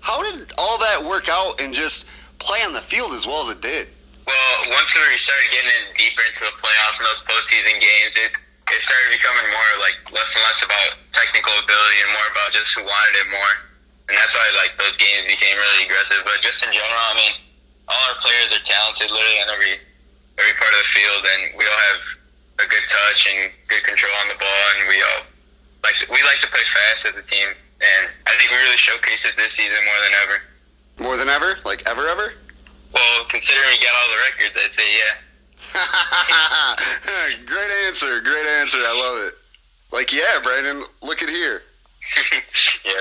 How did all that work out and just play on the field as well as it did? Well, once we started getting in deeper into the playoffs and those postseason games, it it started becoming more like less and less about technical ability and more about just who wanted it more. And that's why like those games became really aggressive. But just in general, I mean, all our players are talented, literally on every every part of the field, and we all have a good touch and good control on the ball, and we all like to, we like to play fast as a team. And I think we really showcased it this season more than ever. More than ever? Like ever, ever? Well, considering we got all the records, I'd say yeah. great answer. Great answer. I love it. Like, yeah, Brandon, look at here. yeah.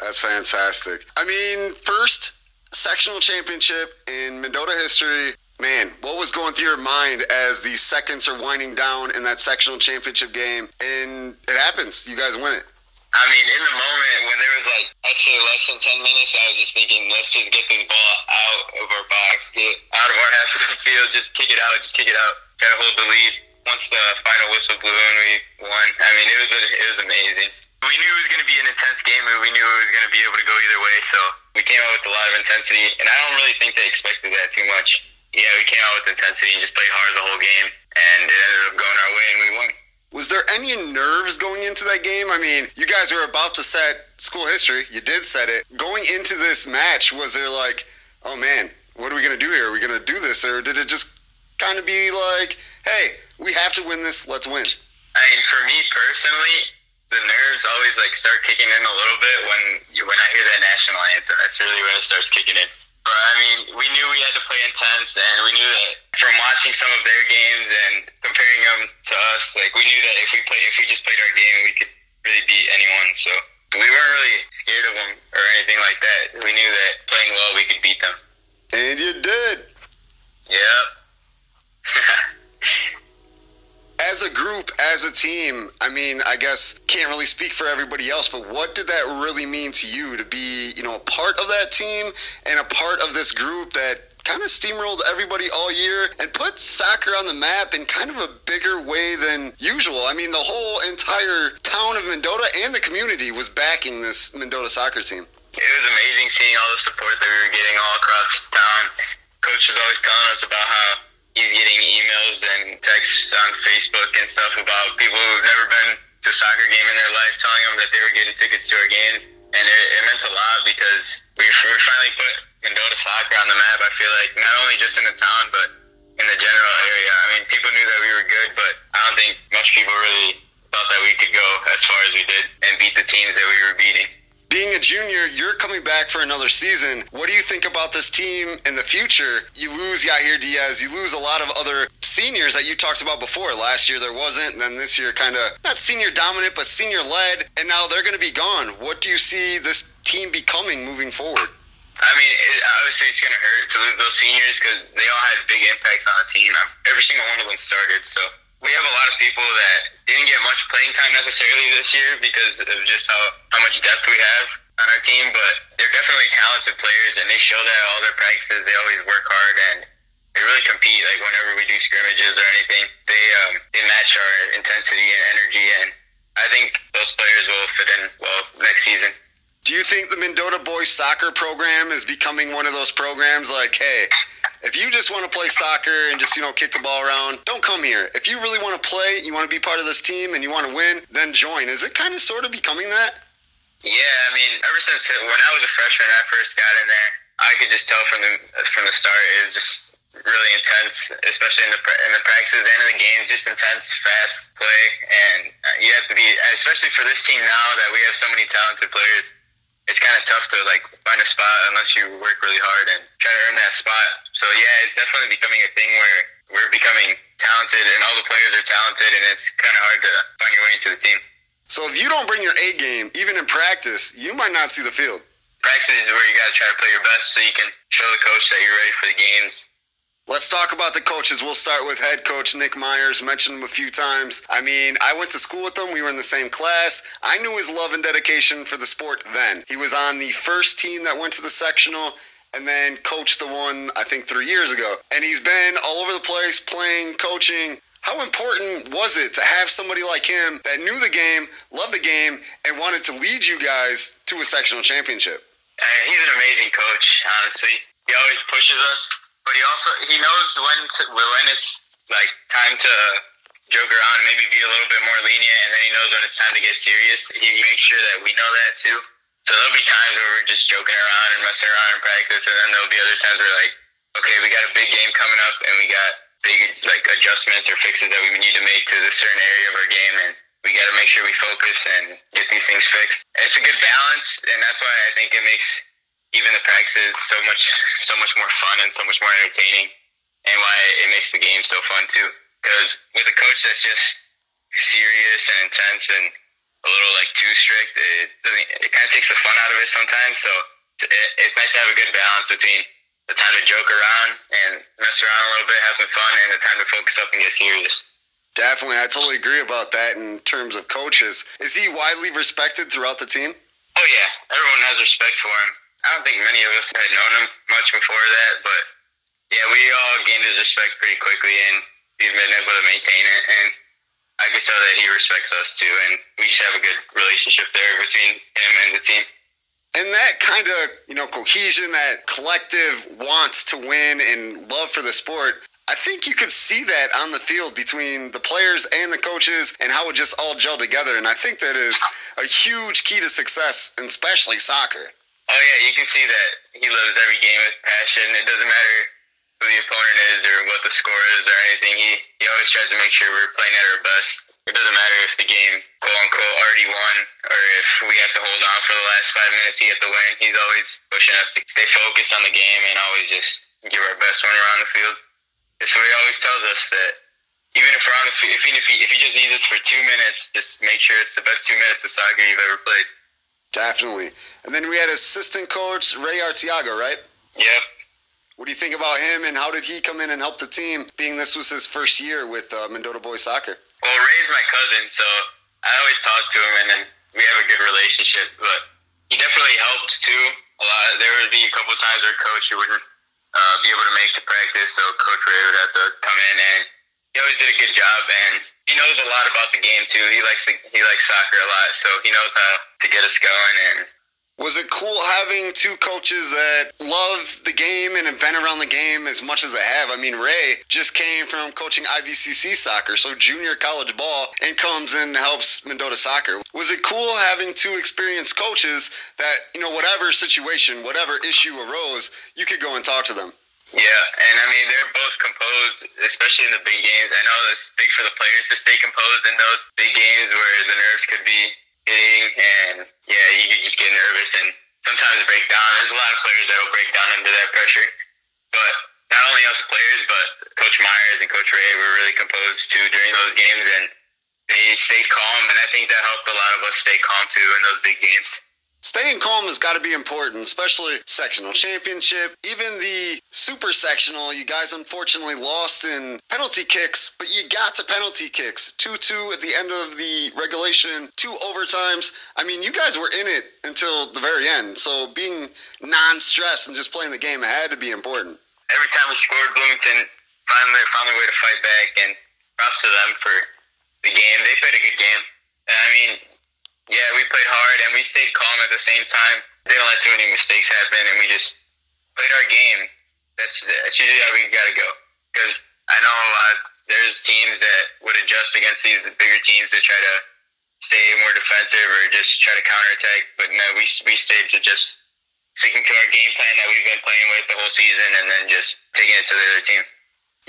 That's fantastic. I mean, first sectional championship in Mendota history. Man, what was going through your mind as the seconds are winding down in that sectional championship game? And it happens. You guys win it. I mean, in the moment when there was like, I'd less than 10 minutes, I was just thinking, let's just get this ball out of our box, get out of our half of the field, just kick it out, just kick it out, to hold the lead. Once the final whistle blew and we won, I mean, it was it was amazing. We knew it was going to be an intense game, and we knew it was going to be able to go either way. So we came out with a lot of intensity, and I don't really think they expected that too much. Yeah, we came out with intensity and just played hard the whole game, and it ended up going our way, and we won. Was there any nerves going into that game? I mean, you guys were about to set school history. You did set it. Going into this match, was there like, oh man, what are we going to do here? Are we going to do this? Or did it just kind of be like, hey, we have to win this, let's win? I mean, for me personally, the nerves always like start kicking in a little bit when you, when I hear that national anthem. That's really when it starts kicking in. But I mean, we knew we had to play intense, and we knew that from watching some of their games and comparing them to us, like we knew that if we play, if we just played our game, we could really beat anyone. So we weren't really scared of them or anything like that. We knew that playing well, we could beat them. And you did. Yep. As a group, as a team, I mean, I guess can't really speak for everybody else, but what did that really mean to you to be, you know, a part of that team and a part of this group that kind of steamrolled everybody all year and put soccer on the map in kind of a bigger way than usual. I mean, the whole entire town of Mendota and the community was backing this Mendota soccer team. It was amazing seeing all the support that we were getting all across town. Coach was always telling us about how he's getting emails and texts on Facebook and stuff about people who've never been to a soccer game in their life telling them that they were getting tickets to our games. And it, it meant a lot because we, we finally put Mendota soccer on the map. I feel like not only just in the town, but in the general area. I mean, people knew that we were good, but I don't think much people really thought that we could go as far as we did and beat the teams that we were beating being a junior, you're coming back for another season. What do you think about this team in the future? You lose Yahir Diaz, you lose a lot of other seniors that you talked about before. Last year there wasn't, and then this year kind of not senior dominant, but senior led, and now they're going to be gone. What do you see this team becoming moving forward? I mean, it, obviously it's going to hurt to lose those seniors because they all had big impacts on the team. Every single one of them started, so we have a lot of people that didn't get much playing time necessarily this year because of just how, how much depth we have on our team, but they're definitely talented players and they show that all their practices. They always work hard and they really compete. Like whenever we do scrimmages or anything, they um, they match our intensity and energy, and I think those players will fit in well next season. Do you think the Mendota boys soccer program is becoming one of those programs like, hey, if you just want to play soccer and just, you know, kick the ball around, don't come here. If you really want to play, you want to be part of this team and you want to win, then join. Is it kind of sort of becoming that? Yeah, I mean, ever since when I was a freshman, I first got in there, I could just tell from the from the start it was just really intense, especially in the in the practices and in the games. Just intense, fast play, and uh, you have to be, especially for this team now that we have so many talented players it's kind of tough to like find a spot unless you work really hard and try to earn that spot. So yeah, it's definitely becoming a thing where we're becoming talented and all the players are talented and it's kind of hard to find your way into the team. So if you don't bring your A game, even in practice, you might not see the field. practice is where you got to try to play your best so you can show the coach that you're ready for the games. Let's talk about the coaches. We'll start with head coach Nick Myers. Mentioned him a few times. I mean, I went to school with him. We were in the same class. I knew his love and dedication for the sport then. He was on the first team that went to the sectional and then coached the one, I think, three years ago. And he's been all over the place playing, coaching. How important was it to have somebody like him that knew the game, loved the game, and wanted to lead you guys to a sectional championship? Uh, he's an amazing coach, honestly. He always pushes us but he also he knows when to, when it's like time to joke around, maybe be a little bit more lenient, and then he knows when it's time to get serious. He makes sure that we know that too. So there'll be times where we're just joking around and messing around in practice, and then there'll be other times where like, okay, we got a big game coming up, and we got big like adjustments or fixes that we need to make to this certain area of our game, and we got to make sure we focus and get these things fixed. It's a good balance, and that's why I think it makes even the practice is so much so much more fun and so much more entertaining, and why it makes the game so fun too. Because with a coach that's just serious and intense and a little like too strict, it it kind of takes the fun out of it sometimes. So it, it's nice to have a good balance between the time to joke around and mess around a little bit, have some fun, and the time to focus up and get serious. Definitely, I totally agree about that in terms of coaches. Is he widely respected throughout the team? Oh yeah, everyone has respect for him. I don't think many of us had known him much before that, but yeah, we all gained his respect pretty quickly, and he's been able to maintain it. And I could tell that he respects us too, and we just have a good relationship there between him and the team. And that kind of, you know, cohesion, that collective wants to win and love for the sport, I think you could see that on the field between the players and the coaches and how it just all gelled together. And I think that is a huge key to success, especially soccer. Oh yeah, you can see that he loves every game with passion. It doesn't matter who the opponent is or what the score is or anything. He he always tries to make sure we're playing at our best. It doesn't matter if the game quote unquote already won or if we have to hold on for the last five minutes to get the win. He's always pushing us to stay focused on the game and always just give our best when we're on the field. So he always tells us that even if we're on the field, if he, if he if he just needs us for two minutes, just make sure it's the best two minutes of soccer you've ever played. Definitely. And then we had assistant coach Ray Artiaga, right? Yep. What do you think about him, and how did he come in and help the team, being this was his first year with uh, Mendota Boys Soccer? Well, Ray's my cousin, so I always talk to him, and then we have a good relationship. But he definitely helped too. A lot. There would be a couple times where coach wouldn't uh, be able to make the practice, so Coach Ray would have to come in, and he always did a good job. And he knows a lot about the game too. He likes the, he likes soccer a lot, so he knows how to get us going. And was it cool having two coaches that love the game and have been around the game as much as I have? I mean, Ray just came from coaching IVCC soccer, so junior college ball, and comes and helps Mendota soccer. Was it cool having two experienced coaches that, you know, whatever situation, whatever issue arose, you could go and talk to them? Yeah, and I mean they're both composed, especially in the big games. I know it's big for the players to stay composed in those big games where the nerves could be hitting, and yeah, you could just get nervous and sometimes break down. There's a lot of players that'll break down under that pressure, but not only us players, but Coach Myers and Coach Ray were really composed too during those games, and they stayed calm, and I think that helped a lot of us stay calm too in those big games. Staying calm has got to be important, especially sectional championship. Even the super sectional, you guys unfortunately lost in penalty kicks, but you got to penalty kicks. 2 2 at the end of the regulation, two overtimes. I mean, you guys were in it until the very end. So being non stressed and just playing the game had to be important. Every time we scored, Bloomington finally found a way to fight back, and props to them for the game. They played a good game. I mean, yeah, we played hard and we stayed calm at the same time. Didn't let too many mistakes happen, and we just played our game. That's that's usually how we gotta go. Because I know a lot. There's teams that would adjust against these bigger teams to try to stay more defensive or just try to counterattack. But no, we we stayed to just sticking to our game plan that we've been playing with the whole season, and then just taking it to the other team.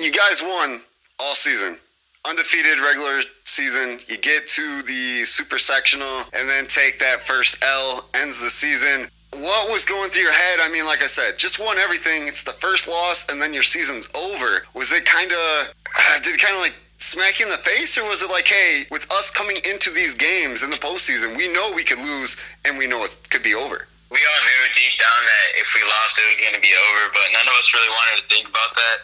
You guys won all season undefeated regular season. You get to the super sectional and then take that first L, ends the season. What was going through your head? I mean, like I said, just won everything. It's the first loss, and then your season's over. Was it kind of, did it kind of like smack in the face, or was it like, hey, with us coming into these games in the postseason, we know we could lose and we know it could be over? We all knew deep down that if we lost, it was going to be over, but none of us really wanted to think about that.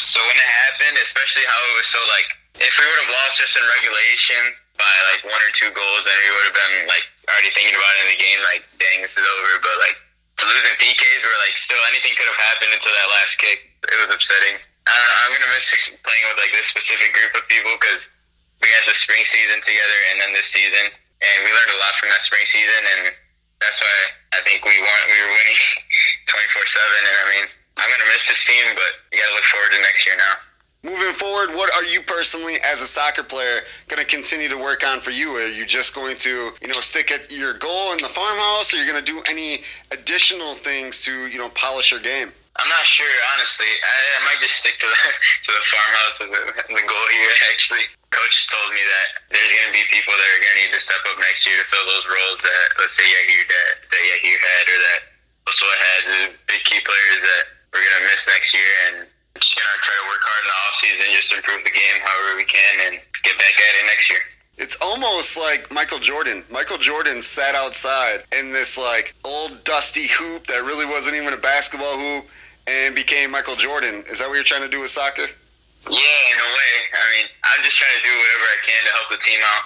So when it happened, especially how it was so like, if we would have lost just in regulation by like one or two goals, then we would have been like already thinking about it in the game, like, dang, this is over. But like, to losing PKs where like still anything could have happened until that last kick, it was upsetting. Uh, I'm gonna miss playing with like this specific group of people because we had the spring season together and then this season, and we learned a lot from that spring season, and that's why I think we won. We were winning 24 seven, and I mean, I'm gonna miss this team, but you gotta look forward to next year now. Moving forward, what are you personally, as a soccer player, going to continue to work on for you? Are you just going to, you know, stick at your goal in the farmhouse, or you're going to do any additional things to, you know, polish your game? I'm not sure, honestly. I, I might just stick to the to the farmhouse as the, the goal here. Actually, coaches told me that there's going to be people that are going to need to step up next year to fill those roles that, let's say, Yahir that that Yahir had, or that Oswa had, the big key players that we're going to miss next year, and just gonna try to work hard in the off season, just improve the game however we can, and get back at it next year. It's almost like Michael Jordan. Michael Jordan sat outside in this like old dusty hoop that really wasn't even a basketball hoop and became Michael Jordan. Is that what you're trying to do with soccer? Yeah, in a way. I mean, I'm just trying to do whatever I can to help the team out,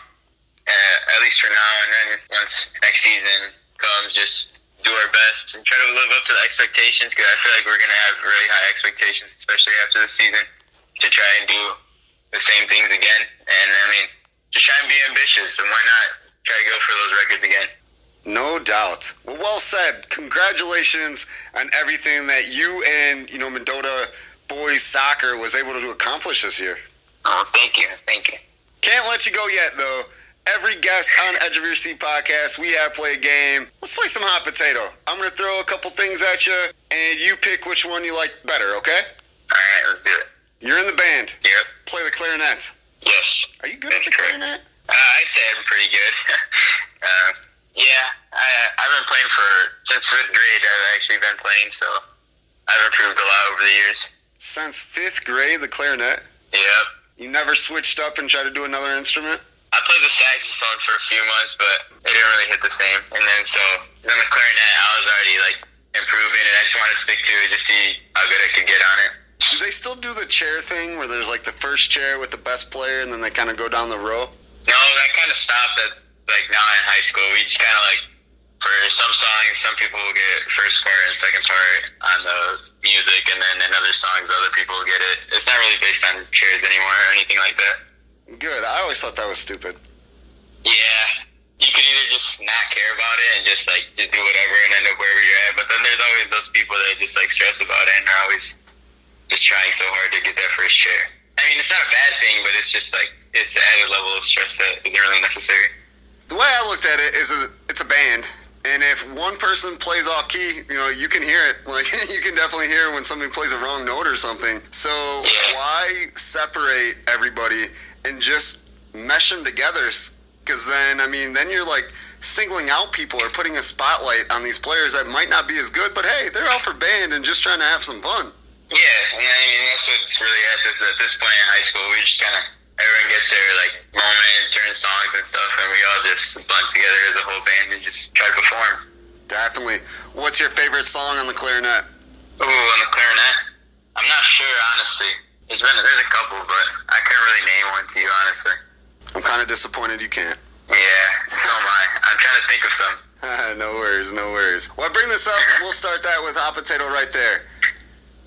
uh, at least for now. And then once next season comes, just do our best and try to live up to the expectations because I feel like we're going to have really high expectations, especially after the season, to try and do the same things again. And I mean, just try and be ambitious, and why not try to go for those records again? No doubt. Well, well said. Congratulations on everything that you and you know Mendota boys soccer was able to accomplish this year. Oh, thank you, thank you. Can't let you go yet though. Every guest on Edge of Your Seat podcast, we have play a game. Let's play some hot potato. I'm gonna throw a couple things at you, and you pick which one you like better. Okay? All right, let's do it. You're in the band. Yep. Play the clarinet. Yes. Are you good That's at the correct. clarinet? Uh, I'd say I'm pretty good. uh, yeah, I, I've been playing for since fifth grade. I've actually been playing, so I've improved a lot over the years. Since fifth grade, the clarinet. Yep. You never switched up and tried to do another instrument. I played the saxophone for a few months, but it didn't really hit the same. And then so then the clarinet, I was already like improving, and I just wanted to stick to it to see how good I could get on it. Do they still do the chair thing where there's like the first chair with the best player, and then they kind of go down the row? No, that kind of stopped at like now in high school. We just kind of like for some songs, some people will get first part and second part on the music, and then in other songs, other people will get it. It's not really based on chairs anymore or anything like that. Good. I always thought that was stupid. Yeah, you could either just not care about it and just like just do whatever and end up wherever you're at, but then there's always those people that just like stress about it and are always just trying so hard to get that first chair. I mean, it's not a bad thing, but it's just like it's an added level of stress that isn't really necessary. The way I looked at it is a, it's a band, and if one person plays off key, you know, you can hear it. Like you can definitely hear when somebody plays a wrong note or something. So Yeah. why separate everybody and just mesh them together? Because then, I mean, then you're like singling out people or putting a spotlight on these players that might not be as good, but hey, they're out for band and just trying to have some fun. Yeah, and I mean that's what's really at this at this point in high school. We just kind of everyone gets their like moment, certain songs and stuff, and we all just bond together as a whole band and just try to perform. Definitely. What's your favorite song on the clarinet? Ooh, on the clarinet, I'm not sure honestly. There's been there's a couple, but I couldn't really name one to you honestly. I'm kind of disappointed you can't. Yeah, so am I. I'm trying to think of some. no worries, no worries. Well, I bring this up. We'll start that with hot potato right there.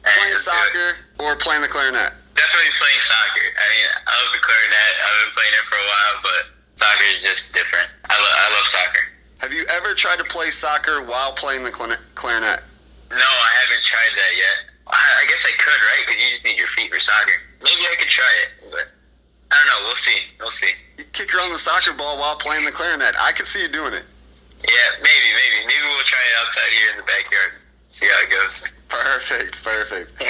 Alright, Playing let's do it. soccer or playing the clarinet? Definitely playing soccer. I mean, I love the clarinet. I've been playing it for a while, but soccer is just different. I, lo- I love soccer. Have you ever tried to play soccer while playing the clarinet? No, I haven't tried that yet. I, I guess I could, right? Because you just need your feet for soccer. Maybe I could try it, but I don't know. We'll see. We'll see. You kick around the soccer ball while playing the clarinet. I could see you doing it. Yeah, maybe, maybe. Maybe we'll try it outside here in the backyard. See how it goes. Perfect, perfect.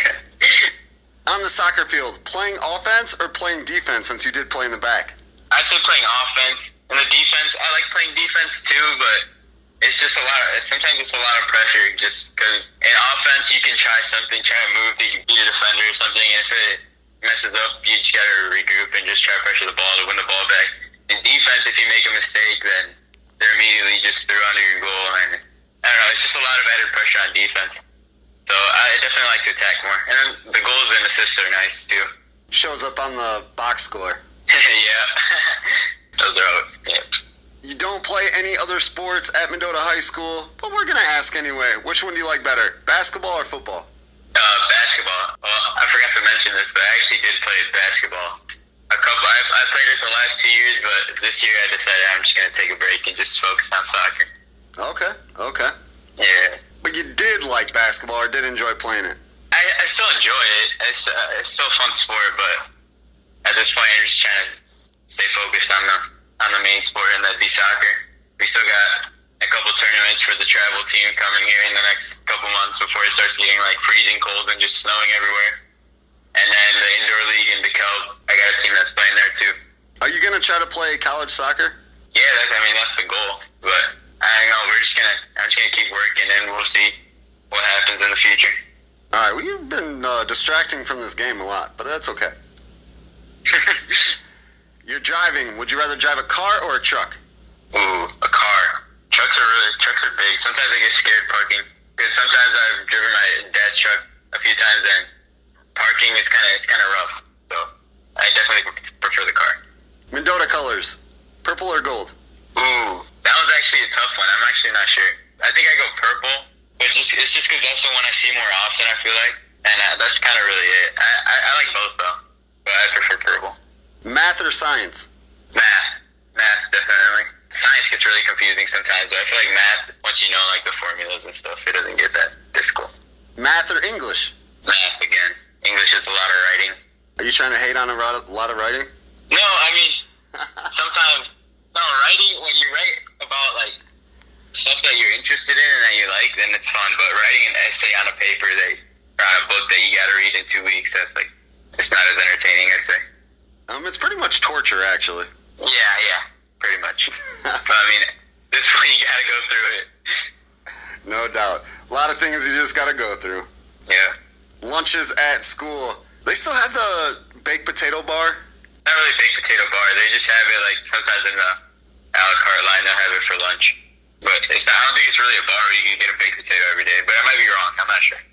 On the soccer field, playing offense or playing defense since you did play in the back? I'd say playing offense. And the defense, I like playing defense too, but it's just a lot of, sometimes it's a lot of pressure just because in offense you can try something, try to move the beat a defender or something, and if it messes up, you just gotta regroup and just try to pressure the ball to win the ball back. In defense, if you make a mistake, then they're immediately just through under your goal, and I don't know. It's just a lot of added pressure on defense. So I definitely like to attack more. And the goals and assists are nice too. Shows up on the box score. yeah. Those are all, yeah. You don't play any other sports at Mendota High School, but we're gonna ask anyway. Which one do you like better, basketball or football? Uh, basketball. Well, I forgot to mention this, but I actually did play basketball. A couple. I, I played it the last two years, but this year I decided I'm just gonna take a break and just focus on soccer. Okay, okay. Yeah. But you did like basketball or did enjoy playing it? I, I still enjoy it. It's, uh, it's still a fun sport, but at this point, I'm just trying to stay focused on the on the main sport, and that'd be soccer. We still got a couple tournaments for the travel team coming here in the next couple months before it starts getting like freezing cold and just snowing everywhere. And then the indoor league in DeKalb, I got a team that's playing there too. Are you gonna try to play college soccer? Yeah, that, I mean that's the goal. But I don't know. We're just gonna. I'm just gonna keep working, and we'll see what happens in the future. All right, well, you've been uh, distracting from this game a lot, but that's okay. You're driving. Would you rather drive a car or a truck? Ooh, a car. Trucks are really trucks are big. Sometimes I get scared parking because sometimes I've driven my dad's truck a few times and parking is kind of it's kind of rough. So I definitely prefer the car. Mendota colors, purple or gold? Ooh, that one's actually a tough one. I'm actually not sure. I think I go purple, but just it's just because that's the one I see more often. I feel like, and uh, that's kind of really it. I, I I like both though, but I prefer purple. Math or science? Math, math definitely. Science gets really confusing sometimes, but I feel like math, once you know like the formulas and stuff, it doesn't get that difficult. Math or English? Math again. English is a lot of writing. Are you trying to hate on a lot of, writing? No, I mean sometimes no writing when you write about like stuff that you're interested in and that you like, then it's fun. But writing an essay on a paper that or on a book that you got to read in two weeks, that's like it's not as entertaining. I'd say. Um, it's pretty much torture, actually. Yeah, yeah, pretty much. but I mean, this one you got to go through it. no doubt. A lot of things you just got to go through. Yeah. Lunches at school. They still have the baked potato bar. Not really baked potato bar. They just have it like sometimes in the a la carte line. They'll have it for lunch. But it's not, I don't think it's really a bar where you can get a baked potato every day. But I might be wrong. I'm not sure.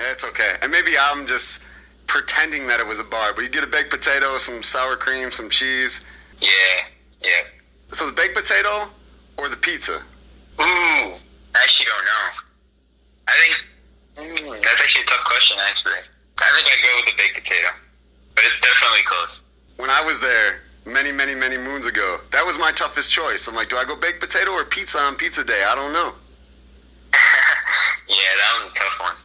Yeah, it's okay. And maybe I'm just pretending that it was a bar, but you get a baked potato, some sour cream, some cheese. Yeah. Yeah. So the baked potato or the pizza? Ooh. I actually don't know. I think mm, that's actually a tough question. Actually, I think I'd go with the baked potato. But it's definitely close. When I was there many, many, many moons ago, that was my toughest choice. I'm like, do I go baked potato or pizza on pizza day? I don't know. yeah, that was a tough one.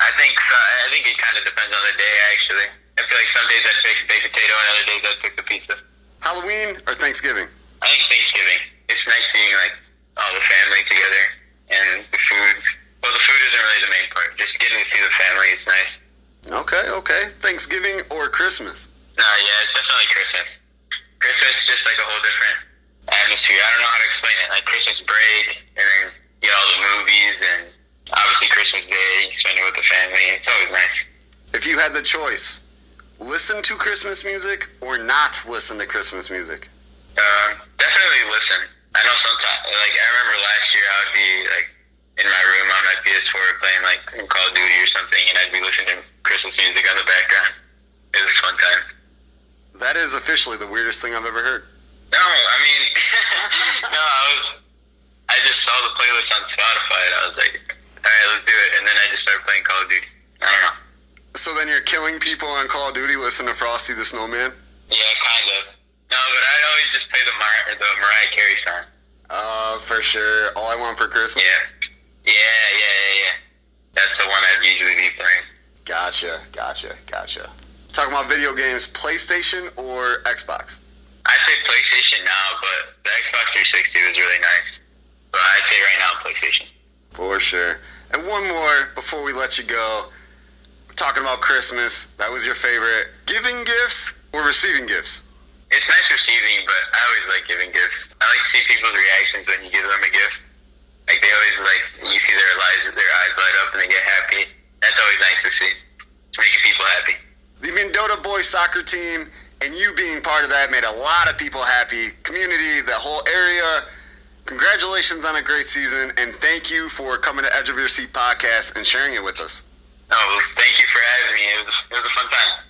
I think so, I think it kind of depends on the day. Actually, I feel like some days I'd pick baked potato, and other days I'd pick the pizza. Halloween or Thanksgiving? I think Thanksgiving. It's nice seeing like all the family together and the food. Well, the food isn't really the main part. Just getting to see the family, it's nice. Okay, okay. Thanksgiving or Christmas? No, yeah, it's definitely Christmas. Christmas is just like a whole different atmosphere. I don't know how to explain it. Like Christmas break, and then you know all the movies, and obviously Christmas Day, spending with the family. It's always nice. If you had the choice, listen to Christmas music or not listen to Christmas music? Um, definitely listen. I know sometimes, like I remember last year, I would be like in my room on my PS4 playing like Call of Duty or something, and I'd be listening to Christmas music on the background. It was a fun time. That is officially the weirdest thing I've ever heard. No, I mean, no, I was, I just saw the playlist on Spotify, and I was like, all right, let's do it. And then I just started playing Call of Duty. I don't know. So then you're killing people on Call of Duty listening to Frosty the Snowman? Yeah, kind of. No, but I always just play the Mar- the Mariah Carey song. Uh, for sure. All I Want for Christmas? Yeah, yeah, yeah, yeah, yeah. That's the one I'd usually be playing. Gotcha, gotcha, gotcha. Talking about video games, PlayStation or Xbox? I'd say PlayStation now, but the Xbox 360 was really nice. But I'd say right now PlayStation. For sure. And one more before we let you go. We're talking about Christmas. That was your favorite. Giving gifts or receiving gifts? It's nice receiving, but I always like giving gifts. I like to see people's reactions when you give them a gift. Like they always like you see their eyes, their eyes light up and they get happy. That's always nice to see. It's making people happy. The Mendota boys soccer team and you being part of that made a lot of people happy. Community, the whole area congratulations on a great season, and thank you for coming to Edge of Your Seat podcast and sharing it with us. Oh, thank you for having me. It was, it was a fun time.